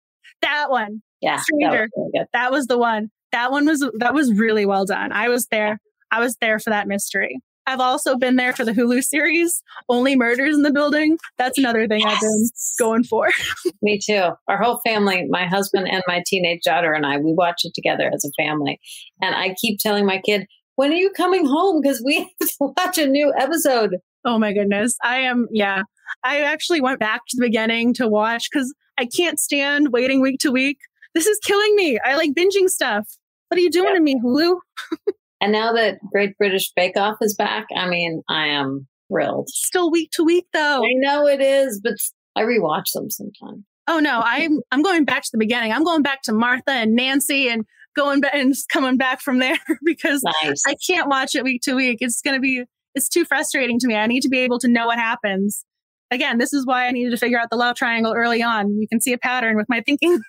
that one. Yeah. Stranger. That was, really that was the one. That one was that was really well done. I was there. I was there for that mystery. I've also been there for the Hulu series, Only Murders in the Building. That's another thing yes. I've been going for. [laughs] Me too. Our whole family, my husband and my teenage daughter and I, we watch it together as a family. And I keep telling my kid, when are you coming home? Because we [laughs] have to watch a new episode. Oh my goodness. I am, yeah. I actually went back to the beginning to watch because I can't stand waiting week to week. This is killing me. I like binging stuff. What are you doing to me, Hulu? [laughs] and now that Great British Bake Off is back, I mean, I am thrilled. Still week to week though. I know it is, but I rewatch them sometimes. Oh no, I'm I'm going back to the beginning. I'm going back to Martha and Nancy and going back and coming back from there [laughs] because nice. I can't watch it week to week. It's going to be, it's too frustrating to me. I need to be able to know what happens. Again, this is why I needed to figure out the love triangle early on. You can see a pattern with my thinking.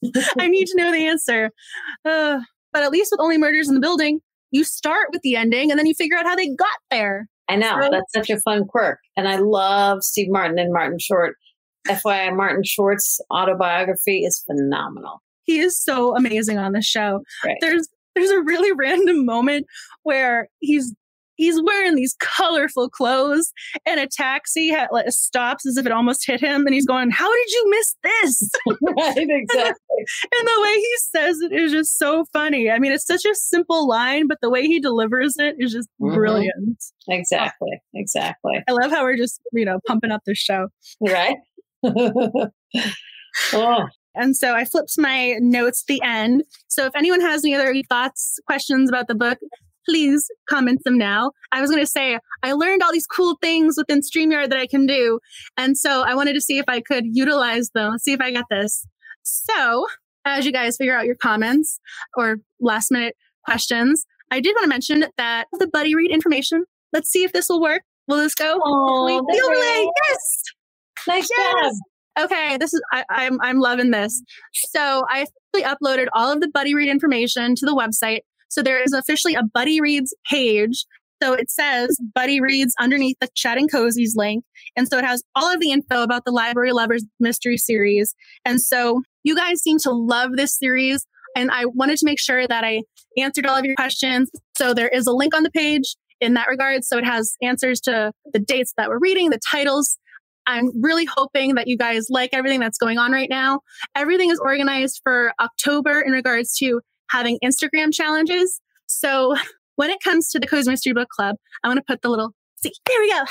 [laughs] I need to know the answer. Uh, but at least with Only Murders in the Building, you start with the ending and then you figure out how they got there. I know. So, that's such a fun quirk. And I love Steve Martin and Martin Short. FYI, Martin Short's autobiography is phenomenal. He is so amazing on the show. Right. There's there's a really random moment where he's he's wearing these colorful clothes and a taxi ha- like, stops as if it almost hit him and he's going how did you miss this? [laughs] Right exactly. And the way he says it is just so funny. I mean it's such a simple line but the way he delivers it is just mm-hmm. brilliant. Exactly exactly. I love how we're just you know pumping up the show. Right? [laughs] Oh and so I flipped my notes at the end. So if anyone has any other thoughts, questions about the book, please comment them now. I was going to say, I learned all these cool things within StreamYard that I can do. And so I wanted to see if I could utilize them, see if I got this. So as you guys figure out your comments or last minute questions, I did want to mention that the buddy read information. Let's see if this will work. Will this go? Oh, the overlay. Yes. Nice yes. job okay, this is I, am I'm, I'm loving this. So I officially uploaded all of the Buddy Read information to the website. So there is officially a Buddy Reads page. So it says Buddy Reads underneath the chat and Cozies link. And so it has all of the info about the Library Lovers Mystery Series. And so you guys seem to love this series. And I wanted to make sure that I answered all of your questions. So there is a link on the page in that regard. So it has answers to the dates that we're reading, the titles, I'm really hoping that you guys like everything that's going on right now. Everything is organized for October in regards to having Instagram challenges. So when it comes to the Cozy Mystery Book Club, I want to put the little, see, there we go.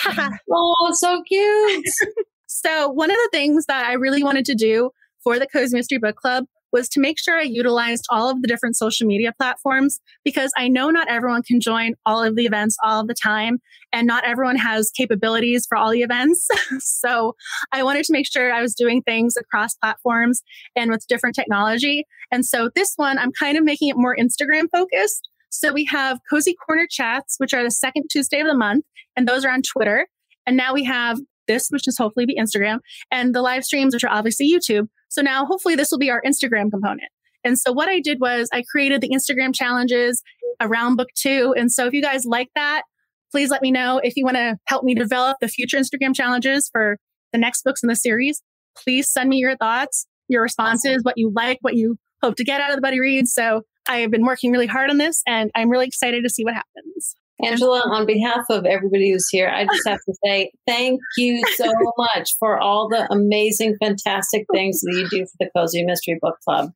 oh, [laughs] so cute. [laughs] so one of the things that I really wanted to do for the Cozy Mystery Book Club was to make sure I utilized all of the different social media platforms because I know not everyone can join all of the events all of the time and not everyone has capabilities for all the events. [laughs] so I wanted to make sure I was doing things across platforms and with different technology. And so this one, I'm kind of making it more Instagram focused. So we have Cozy Corner chats, which are the second Tuesday of the month, and those are on Twitter. And now we have this, which is hopefully be Instagram, and the live streams, which are obviously YouTube. So now hopefully this will be our Instagram component. And so what I did was I created the Instagram challenges around book two. And so if you guys like that, please let me know. If you want to help me develop the future Instagram challenges for the next books in the series, please send me your thoughts, your responses, what you like, what you hope to get out of the buddy read. So I have been working really hard on this and I'm really excited to see what happens. Angela, on behalf of everybody who's here, I just have to say thank you so [laughs] much for all the amazing, fantastic things that you do for the Cozy Mystery Book Club.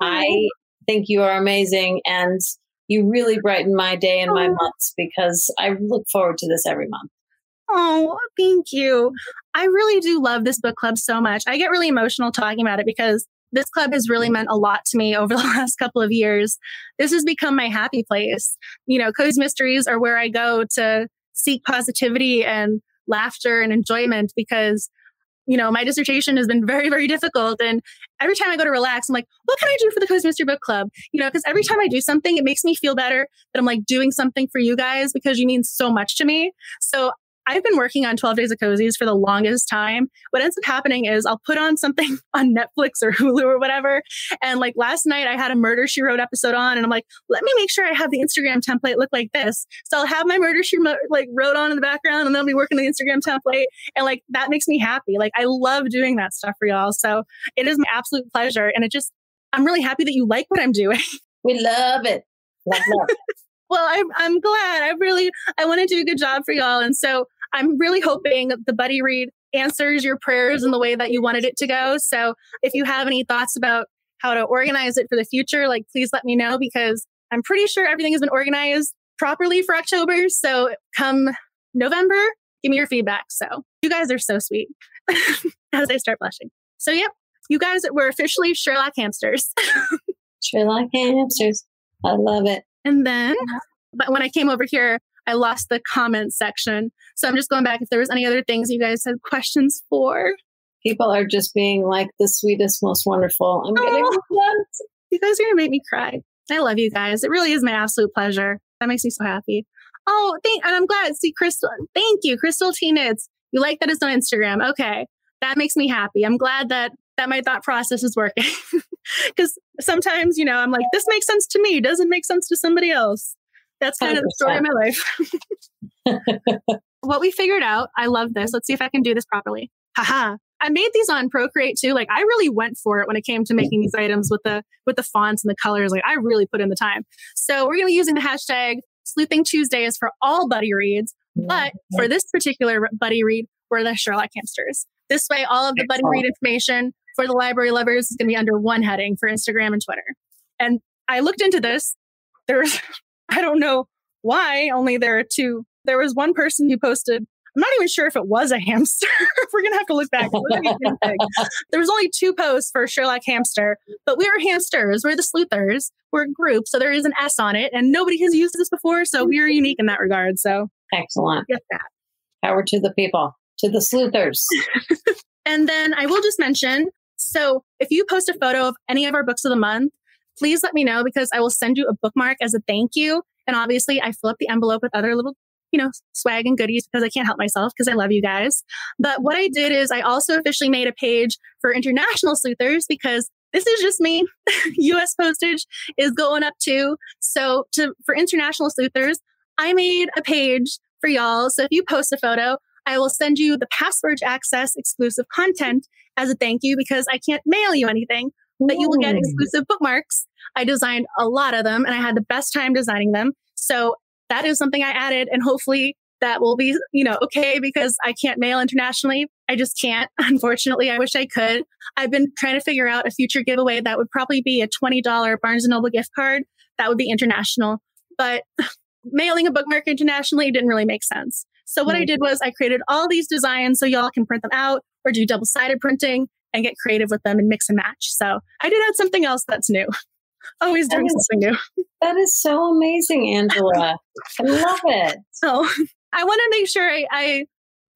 I think you are amazing and you really brighten my day and my months because I look forward to this every month. Oh, thank you. I really do love this book club so much. I get really emotional talking about it because this club has really meant a lot to me over [laughs] the last couple of years. This has become my happy place. You know, Cozy Mysteries are where I go to seek positivity and laughter and enjoyment because you know, my dissertation has been [laughs] very, very difficult. And every time I go to relax, I'm like, what can I do for the Cozy Mystery Book Club? You know, because every time I do something, it makes me feel better that I'm like doing something for you guys because you mean so much to me. So I've been working on 12 Days of Cozies for the longest time. What ends up happening is I'll put on something [laughs] on Netflix or Hulu or whatever. And like last night, I had a Murder She Wrote episode on, and I'm like, let me make sure I have the Instagram template look like this. So I'll have my Murder She like wrote on in the background, and then I'll be working the Instagram template. And like that makes me happy. Like I love doing that stuff for y'all. So it is my absolute pleasure. And it just, I'm really happy that you like what I'm doing. [laughs] We love it. Love, love. [laughs] well, I'm, I'm glad. I really, I want to do a good job for y'all. And so I'm really hoping the buddy read answers your prayers in the way that you wanted it to go. So if you have any thoughts about how to organize it for the future, like please let me know because I'm pretty sure everything has been organized properly for October. So come November, give me your feedback. So you guys are so sweet [laughs] as I start blushing. So, yep, you guys were officially Sherlock hamsters. [laughs] Sherlock hamsters. I love it. And then, but when I came over here, I lost the comment section. So I'm just going back if there was any other things you guys had questions for. People are just being like the sweetest, most wonderful. I'm getting oh, You guys are gonna make me cry. I love you guys. It really is my absolute pleasure. That makes me so happy. Oh, thank and I'm glad. See, Crystal, thank you, Crystal T Knits. You like that it's on Instagram. Okay. That makes me happy. I'm glad that that my thought process is working. [laughs] Because sometimes, you know, I'm like, this makes sense to me, doesn't make sense to somebody else. That's kind 100%. of the story of my life. what we figured out, I love this. Let's see if I can do this properly. Haha. I made these on Procreate too. Like I really went for it when it came to making these items with the with the fonts and the colors. Like I really put in the time. So we're gonna be using the hashtag Sleuthing Tuesdays for all buddy reads. But for this particular buddy read, we're the Sherlock hamsters. This way, all of the buddy read information for the library lovers is going to be under one heading for Instagram and Twitter. And I looked into this. There's [laughs] I don't know why only there are two. There was one person who posted, I'm not even sure if it was a hamster. [laughs] We're going to have to look back. [laughs] there was only two posts for Sherlock Hamster, but we are hamsters. We're the sleuthers. We're a group. So there is an S on it and nobody has used this before. So we are unique in that regard. So excellent. Get that. Power to the people, to the sleuthers. and then I will just mention so if you post a photo of any of our books of the month, please let me know because I will send you a bookmark as a thank you. And obviously, I fill up the envelope with other little, you know, swag and goodies because I can't help myself because I love you guys. But what I did is I also officially made a page for international sleuthers because this is just me. [laughs] US postage is going up too. So to for international sleuthers, I made a page for y'all. So if you post a photo, I will send you the password access exclusive content as a thank you because I can't mail you anything but you will get exclusive bookmarks. I designed a lot of them and I had the best time designing them. So that is something I added and hopefully that will be, you know, okay because I can't mail internationally. I just can't. [laughs] Unfortunately, I wish I could. I've been trying to figure out a future giveaway that would probably be a $20 Barnes and Noble gift card. That would be international, but [sighs] mailing a bookmark internationally didn't really make sense. So what. I hmm. did was I created all these designs so y'all can print them out or do double sided printing and get creative with them and mix and match. So I did add something else that's new. [laughs] Always doing is, something new. That is so amazing, Angela. I love it. [laughs] So I want to make sure I, I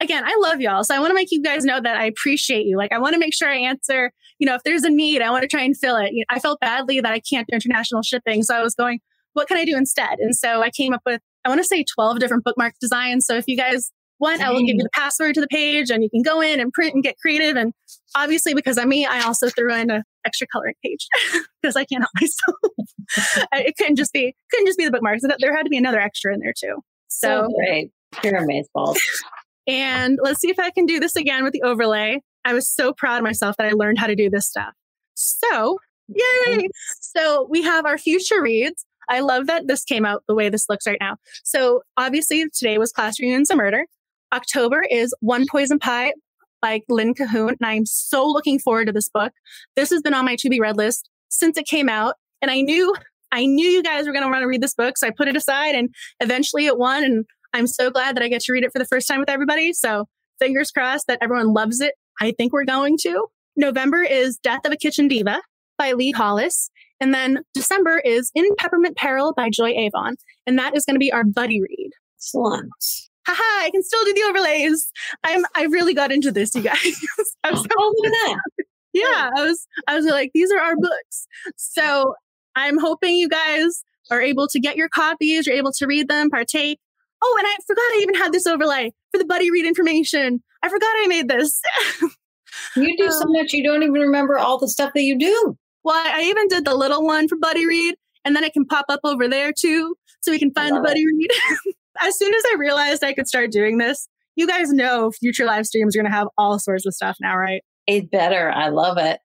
again, I love y'all. So I want to make you guys know that I appreciate you. Like I want to make sure I answer, you know, if there's a need, I want to try and fill it. You know, I felt badly that I can't do international shipping. So I was going, what can I do instead? And so I came up with, I want to say 12 different bookmark designs. So if you guys one, I will give you the password to the page and you can go in and print and get creative. And obviously, because I'm me, I also threw in an extra coloring page [laughs] because I can't help myself. [laughs] it couldn't just be couldn't just be the bookmarks. There had to be another extra in there too. So, so great. You're balls. [laughs] and let's see if I can do this again with the overlay. I was so proud of myself that I learned how to do this stuff. So, yay! So we have our future reads. I love that this came out the way this looks right now. So obviously today was Class Reunions and Murder. October is One Poison Pie by Lynn Cahoon. And I'm so looking forward to this book. This has been on my to be read list since it came out. And I knew, I knew you guys were going to want to read this book. So I put it aside and eventually it won. And I'm so glad that I get to read it for the first time with everybody. So fingers crossed that everyone loves it. I think we're going to. November is Death of a Kitchen Diva by Lee Hollis. And then December is In Peppermint Peril by Joy Avon. And that is going to be our buddy read. Excellent haha, I can still do the overlays. I'm I really got into this, you guys. [laughs] I'm so oh, look at that. [laughs] Yeah, I was I was like, these are our books. So I'm hoping you guys are able to get your copies, you're able to read them, partake. Oh, and I forgot I even had this overlay for the buddy read information. I forgot I made this. [laughs] you do so um, much you don't even remember all the stuff that you do. Well, I even did the little one for buddy read, and then it can pop up over there too, so we can find the buddy it. read as soon as I realized I could start doing this, you guys know future live streams are going to have all sorts of stuff now, right? It better. I love it.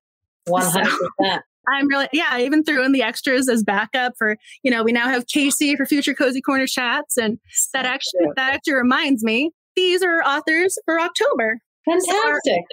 100%. So, I'm really, yeah, I even threw in the extras as backup for, you know, we now have Casey for future Cozy Corner chats. And that actually, that actually reminds me, these are authors for October. Fantastic.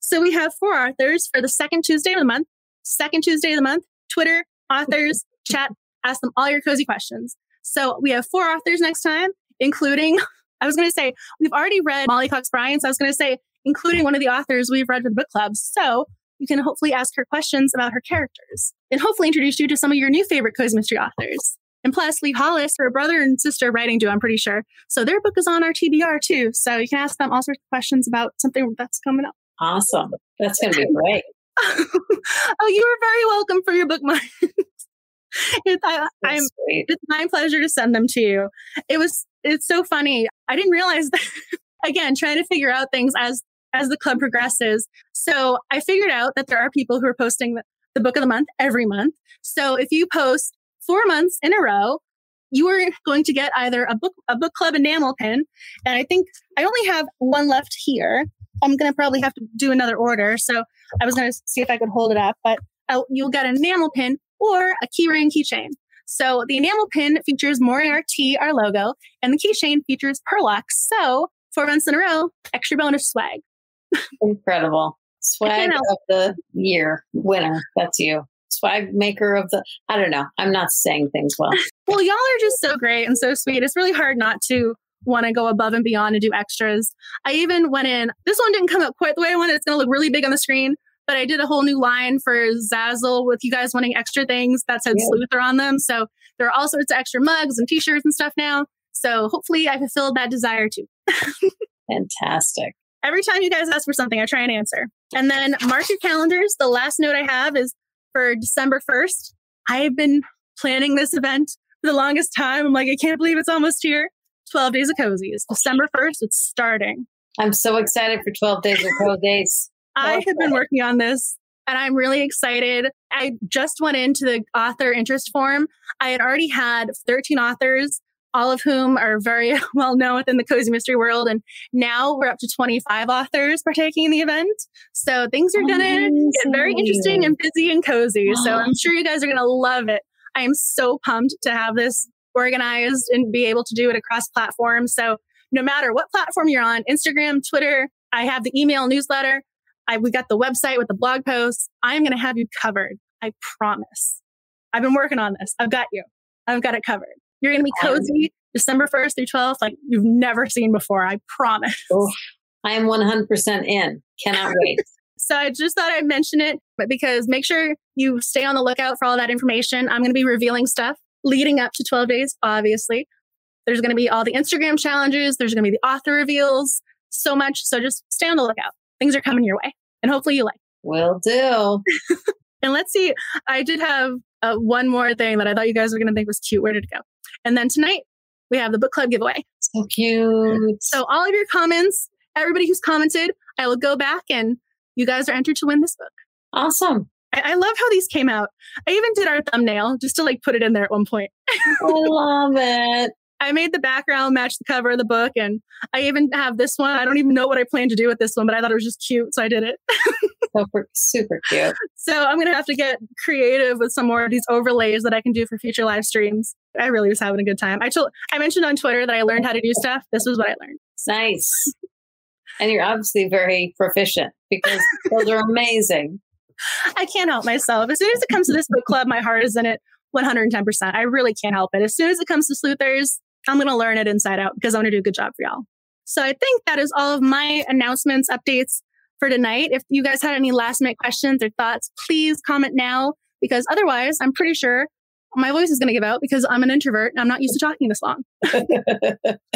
So, so we have four authors for the second Tuesday of the month, second Tuesday of the month, Twitter, authors, chat, ask them all your cozy questions. So we have four authors next time including, [laughs] I was going to say, we've already read Mollie Cox Bryan. So I was going to say, including one of the authors we've read for the book club. So you can hopefully ask her questions about her characters and hopefully introduce you to some of your new favorite Cozy Mystery authors. And plus, Lee Hollis, her brother and sister writing duo, I'm pretty sure. So their book is on our TBR too. So you can ask them all sorts of questions about something that's coming up. Awesome. That's going to be [laughs] great. oh, you are very welcome for your bookmark. [laughs] [laughs] it's, I, am it's my pleasure to send them to you. It was it's so funny. I didn't realize [laughs] that again, trying to figure out things as as the club progresses. So I figured out that there are people who are posting the, the book of the month every month. So if you post four months in a row, you are going to get either a book a book club enamel pin, and I think I only have one left here. I'm going to probably have to do another order. So I was going to see if I could hold it up, but uh, you'll get an enamel pin or a keyring keychain. So the enamel pin features Moriarty, our logo, and the keychain features Perlock. So four months in a row, extra bonus swag. Incredible. Swag of the year winner. That's you. Swag maker of the, I don't know. I'm not saying things well. [laughs] well, y'all are just so great and so sweet. It's really hard not to want to go above and beyond and do extras. I even went in, this one didn't come up quite the way I wanted. It's going to look really big on the screen, but I did a whole new line for Zazzle with you guys wanting extra things that said yeah. Sleuther on them. So there are all sorts of extra mugs and t-shirts and stuff now. So hopefully I fulfilled that desire too. [laughs] Fantastic. Every time you guys ask for something, I try and answer. And then mark your calendars. The last note I have is for December 1st. I've been planning this event for the longest time. I'm like, I can't believe it's almost here. 12 Days of Cozies. December 1st, it's starting. I'm so excited for 12 Days of Cozies. I have been working on this and I'm really excited. I just went into the author interest form. I had already had 13 authors, all of whom are very [laughs] well known within the cozy mystery world. And now we're up to 25 authors partaking in the event. So things are going to get very interesting and busy and cozy. So [gasps] I'm sure you guys are going to love it. I am so pumped to have this organized and be able to do it across platforms. So no matter what platform you're on, Instagram, Twitter, I have the email newsletter. I, we got the website with the blog posts. I'm going to have you covered. I promise. I've been working on this. I've got you. I've got it covered. You're going to be cozy December 1st through 12th, like you've never seen before. I promise. Oh, I am 100% in. Cannot wait. [laughs] so I just thought I'd mention it, but because make sure you stay on the lookout for all that information. I'm going to be revealing stuff leading up to 12 days, obviously. There's going to be all the Instagram challenges. There's going to be the author reveals, so much. So just stay on the lookout. Things are coming your way and hopefully you like. Will do. [laughs] and let's see. I did have uh, one more thing that I thought you guys were going to think was cute. Where did it go? And then tonight we have the book club giveaway. So cute. So all of your comments, everybody who's commented, I will go back and you guys are entered to win this book. Awesome. I, I love how these came out. I even did our thumbnail just to like put it in there at one point. I love it. I made the background match the cover of the book, and I even have this one. I don't even know what I plan to do with this one, but I thought it was just cute, so I did it. [laughs] super, super cute. So I'm gonna have to get creative with some more of these overlays that I can do for future live streams. I really was having a good time. I told I mentioned on Twitter that I learned how to do stuff. This was what I learned. Nice. And you're obviously very proficient because those are amazing. I can't help myself. As soon as it comes to this book club, my heart is in it 110%. I really can't help it. As soon as it comes to sleuthers, I'm going to learn it inside out because I want to do a good job for y'all. So I think that is all of my announcements, updates for tonight. If you guys had any last minute questions or thoughts, please comment now because otherwise, I'm pretty sure my voice is going to give out because I'm an introvert and I'm not used to talking this long. [laughs]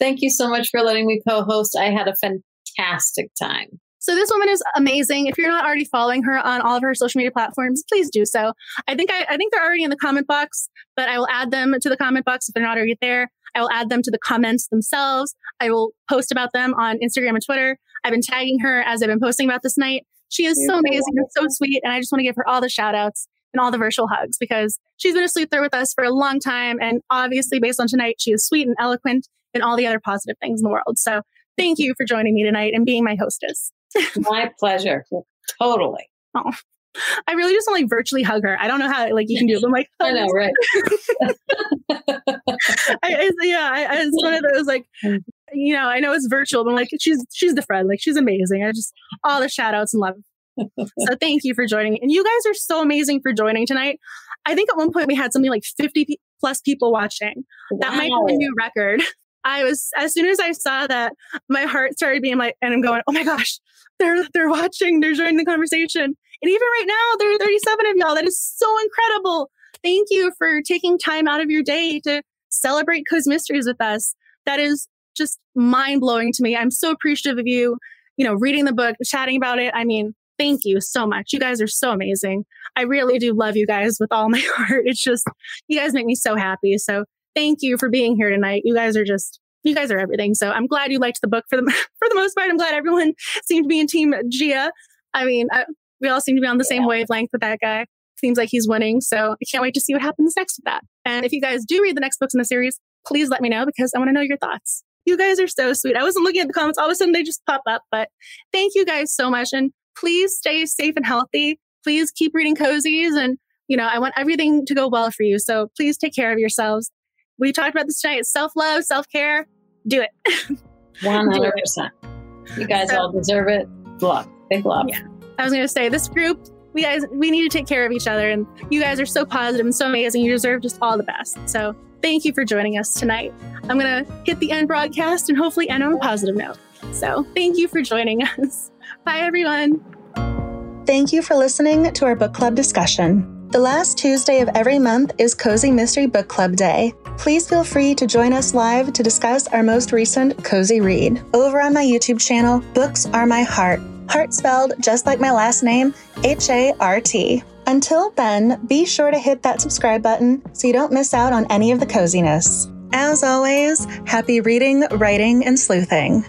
Thank you so much for letting me co host. I had a fantastic time. So this woman is amazing. If you're not already following her on all of her social media platforms, please do so. I think I, I, think they're already in the comment box, but I will add them to the comment box if they're not already there. I will add them to the comments themselves. I will post about them on Instagram and Twitter. I've been tagging her as I've been posting about this night. She is so amazing and so sweet, and I just want to give her all the shout outs and all the virtual hugs because she's been a sleuther with us for a long time. And obviously, based on tonight, she is sweet and eloquent and all the other positive things in the world. So thank you for joining me tonight and being my hostess. My pleasure. Totally. Oh. I really just want to like virtually hug her. I don't know how like you can do it. But I'm like, oh, [laughs] I know, right? [laughs] I, I, yeah, I, I, it's one of those like, you know, I know it's virtual, but I'm like, she's she's the friend. Like she's amazing. I just all the shout outs and love. [laughs] so thank you for joining. And you guys are so amazing for joining tonight. I think at one point we had something like 50 plus people watching. Wow. That might be a new record. I was as soon as I saw that, my heart started being like, and I'm going, oh my gosh, they're they're watching, they're joining the conversation. And even right now, there are 37 of y'all. That is so incredible. Thank you for taking time out of your day to celebrate Cozy Mysteries with us. That is just mind blowing to me. I'm so appreciative of you, you know, reading the book, chatting about it. I mean, thank you so much. You guys are so amazing. I really do love you guys with all my [laughs] heart. It's just, you guys make me so happy. So thank you for being here tonight. You guys are just, you guys are everything. So I'm glad you liked the book for the, [laughs] for the most part. I'm glad everyone [laughs] seemed to be in team Gia. I mean, I, we all seem to be on the same wavelength with that guy. Seems like he's winning. So I can't wait to see what happens next with that. And if you guys do read the next books in the series, please let me know because I want to know your thoughts. You guys are so sweet. I wasn't looking at the comments. All of a sudden they just pop up. But thank you guys so much. And please stay safe and healthy. Please keep reading cozies. And, you know, I want everything to go well for you. So please take care of yourselves. We talked about this tonight. Self love, self care. Do it. [laughs] 100%. You guys so, all deserve it. Love. Big love. Yeah. I was going to say, this group, we guys, we need to take care of each other. And you guys are so positive and so amazing. You deserve just all the best. So thank you for joining us tonight. I'm going to hit the end broadcast and hopefully end on a positive note. So thank you for joining us. Bye, everyone. Thank you for listening to our book club discussion. The last Tuesday of every month is Cozy Mystery Book Club Day. Please feel free to join us live to discuss our most recent cozy read. Over on my YouTube channel, Books Are My Heart. Heart spelled just like my last name, H A R T. Until then, be sure to hit that subscribe button so you don't miss out on any of the coziness. As always, happy reading, writing, and sleuthing.